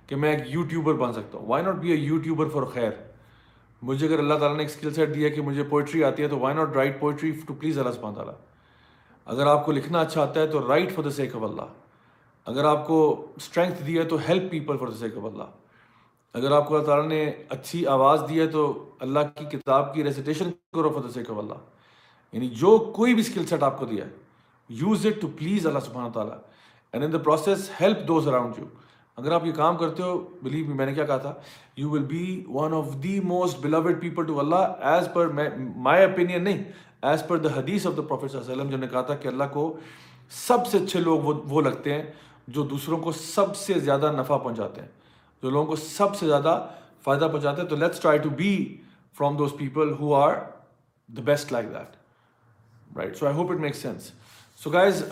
[SPEAKER 1] کہ میں ایک یوٹیوبر بن سکتا ہوں why not be a YouTuber for خیر؟ مجھے اگر اللہ تعالیٰ نے ایک اسکل سیٹ دیا کہ مجھے پوئٹری آتی ہے، تو why not write poetry to please اللہ سبحانہ تعالیٰ اگر آپ کو لکھنا اچھا آتا ہے، تو write for the sake of اللہ اگر آپ کو اسٹرینتھ دیا ہے، تو help people for the sake of اللہ اگر آپ کو اللہ تعالیٰ نے اچھی آواز دی ہے، تو اللہ کی کتاب کی ریسیٹیشن کرو فار دا سیک آف اللہ یعنی جو کوئی بھی اسکل سیٹ آپ کو دیا ہے یوز اٹ ٹو پلیز اللہ سبحانہ تعالیٰ and in the process help those around you اگر آپ یہ کام کرتے ہو بلیو میں نے کیا کہا تھا you will be one of the most beloved people to Allah as per my opinion نہیں ایز پر دا حدیث آف دا پروفیٹ صلی اللہ علیہ وسلم، جو نے کہا تھا کہ اللہ کو سب سے اچھے لوگ وہ وہ لگتے ہیں جو دوسروں کو سب سے زیادہ نفع پہنچاتے ہیں، جو لوگوں کو سب سے زیادہ فائدہ پہنچاتے ہیں، تو let's try to be from those people who are the best like that right so I hope it make sense so guys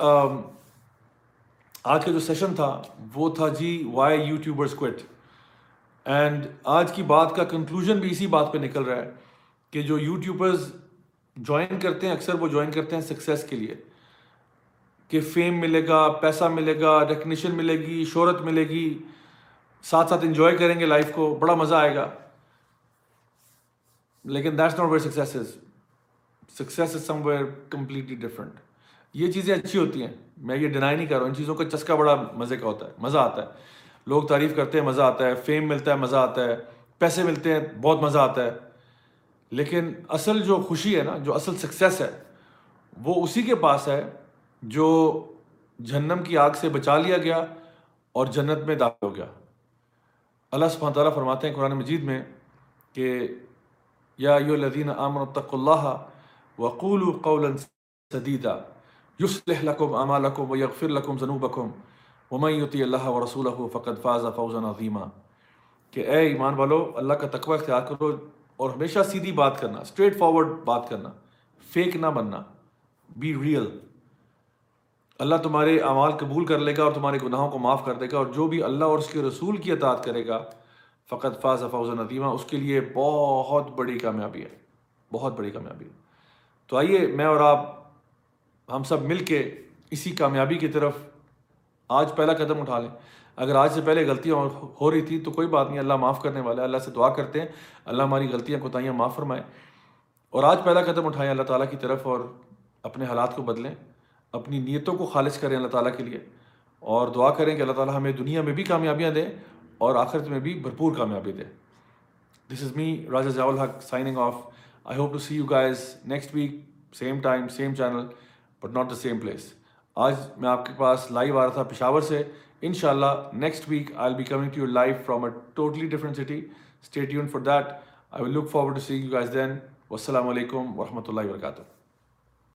[SPEAKER 1] آج کا جو سیشن تھا، وہ تھا جی وائی یوٹیوبرس کوئٹ اینڈ آج کی بات کا کنکلوژن بھی اسی بات پہ نکل رہا ہے کہ جو یوٹیوبرز جوائن کرتے ہیں، اکثر وہ جوائن کرتے ہیں سکسیس کے لیے۔ کہ فیم ملے گا، پیسہ ملے گا ریکنیشن ملے گی، شہرت ملے گی، ساتھ ساتھ انجوائے کریں گے لائف کو، بڑا مزہ آئے گا۔ لیکن that's not where success is is somewhere completely different یہ چیزیں اچھی ہوتی ہیں۔ میں یہ ڈینائی نہیں کر رہا ہوں۔ ان چیزوں کا چسکا بڑا مزے کا ہوتا ہے۔ مزہ آتا ہے۔ لوگ تعریف کرتے ہیں، مزہ آتا ہے۔ فیم ملتا ہے، مزہ آتا ہے۔ پیسے ملتے ہیں، بہت مزہ آتا ہے۔ لیکن اصل جو خوشی ہے نا، جو اصل سکسیس ہے، وہ اسی کے پاس ہے جو جہنم کی آگ سے بچا لیا گیا اور جنت میں داخل ہو گیا۔ اللہ سبحانہ تعالیٰ فرماتے ہیں قرآن مجید میں کہ یا یو الذین آمن تق اللہ وقول قولا سدیدہ یصلح لکم اعمالکم ویغفر لکم ذنوبکم ومن یطیع اللہ ورسولہ فقد فاز فوزا عظیما کہ اے ایمان والو، اللہ کا تقوی اختیار کرو اور ہمیشہ سیدھی بات کرنا اسٹریٹ فارورڈ بات کرنا فیک نہ بننا بی ریئل اللہ تمہارے اعمال قبول کر لے گا اور تمہارے گناہوں کو معاف کر دے گا اور جو بھی اللہ اور اس کے رسول کی اطاعت کرے گا فقط فاز فوز ندیمہ اس کے لیے بہت بڑی کامیابی ہے، بہت بڑی کامیابی ہے. تو آئیے میں اور آپ ہم سب مل کے اسی کامیابی کی طرف آج پہلا قدم اٹھا لیں۔ اگر آج سے پہلے غلطیاں ہو رہی تھی تو کوئی بات نہیں، اللہ معاف کرنے والا ہے، اللہ سے دعا کرتے ہیں۔ اللہ ہماری غلطیاں، کوتاہیاں معاف فرمائیں اور آج پہلا قدم اٹھائیں اللہ تعالیٰ کی طرف اور اپنے حالات کو بدلیں۔ اپنی نیتوں کو خالص کریں اللہ تعالیٰ کے لیے۔ اور دعا کریں کہ اللہ تعالیٰ ہمیں دنیا میں بھی کامیابیاں دیں اور آخرت میں بھی بھرپور کامیابی دے۔ دس از me Raja Zia ul Haq signing off I hope to see you guys next week same time same channel but not the same place آج میں آپ کے پاس لائیو آ رہا تھا پشاور سے. ان شاء اللہ next week I be coming to your life from a totally different city state یون for that I will look forward to see you guys then والسلام علیکم ورحمۃ اللہ وبرکاتہ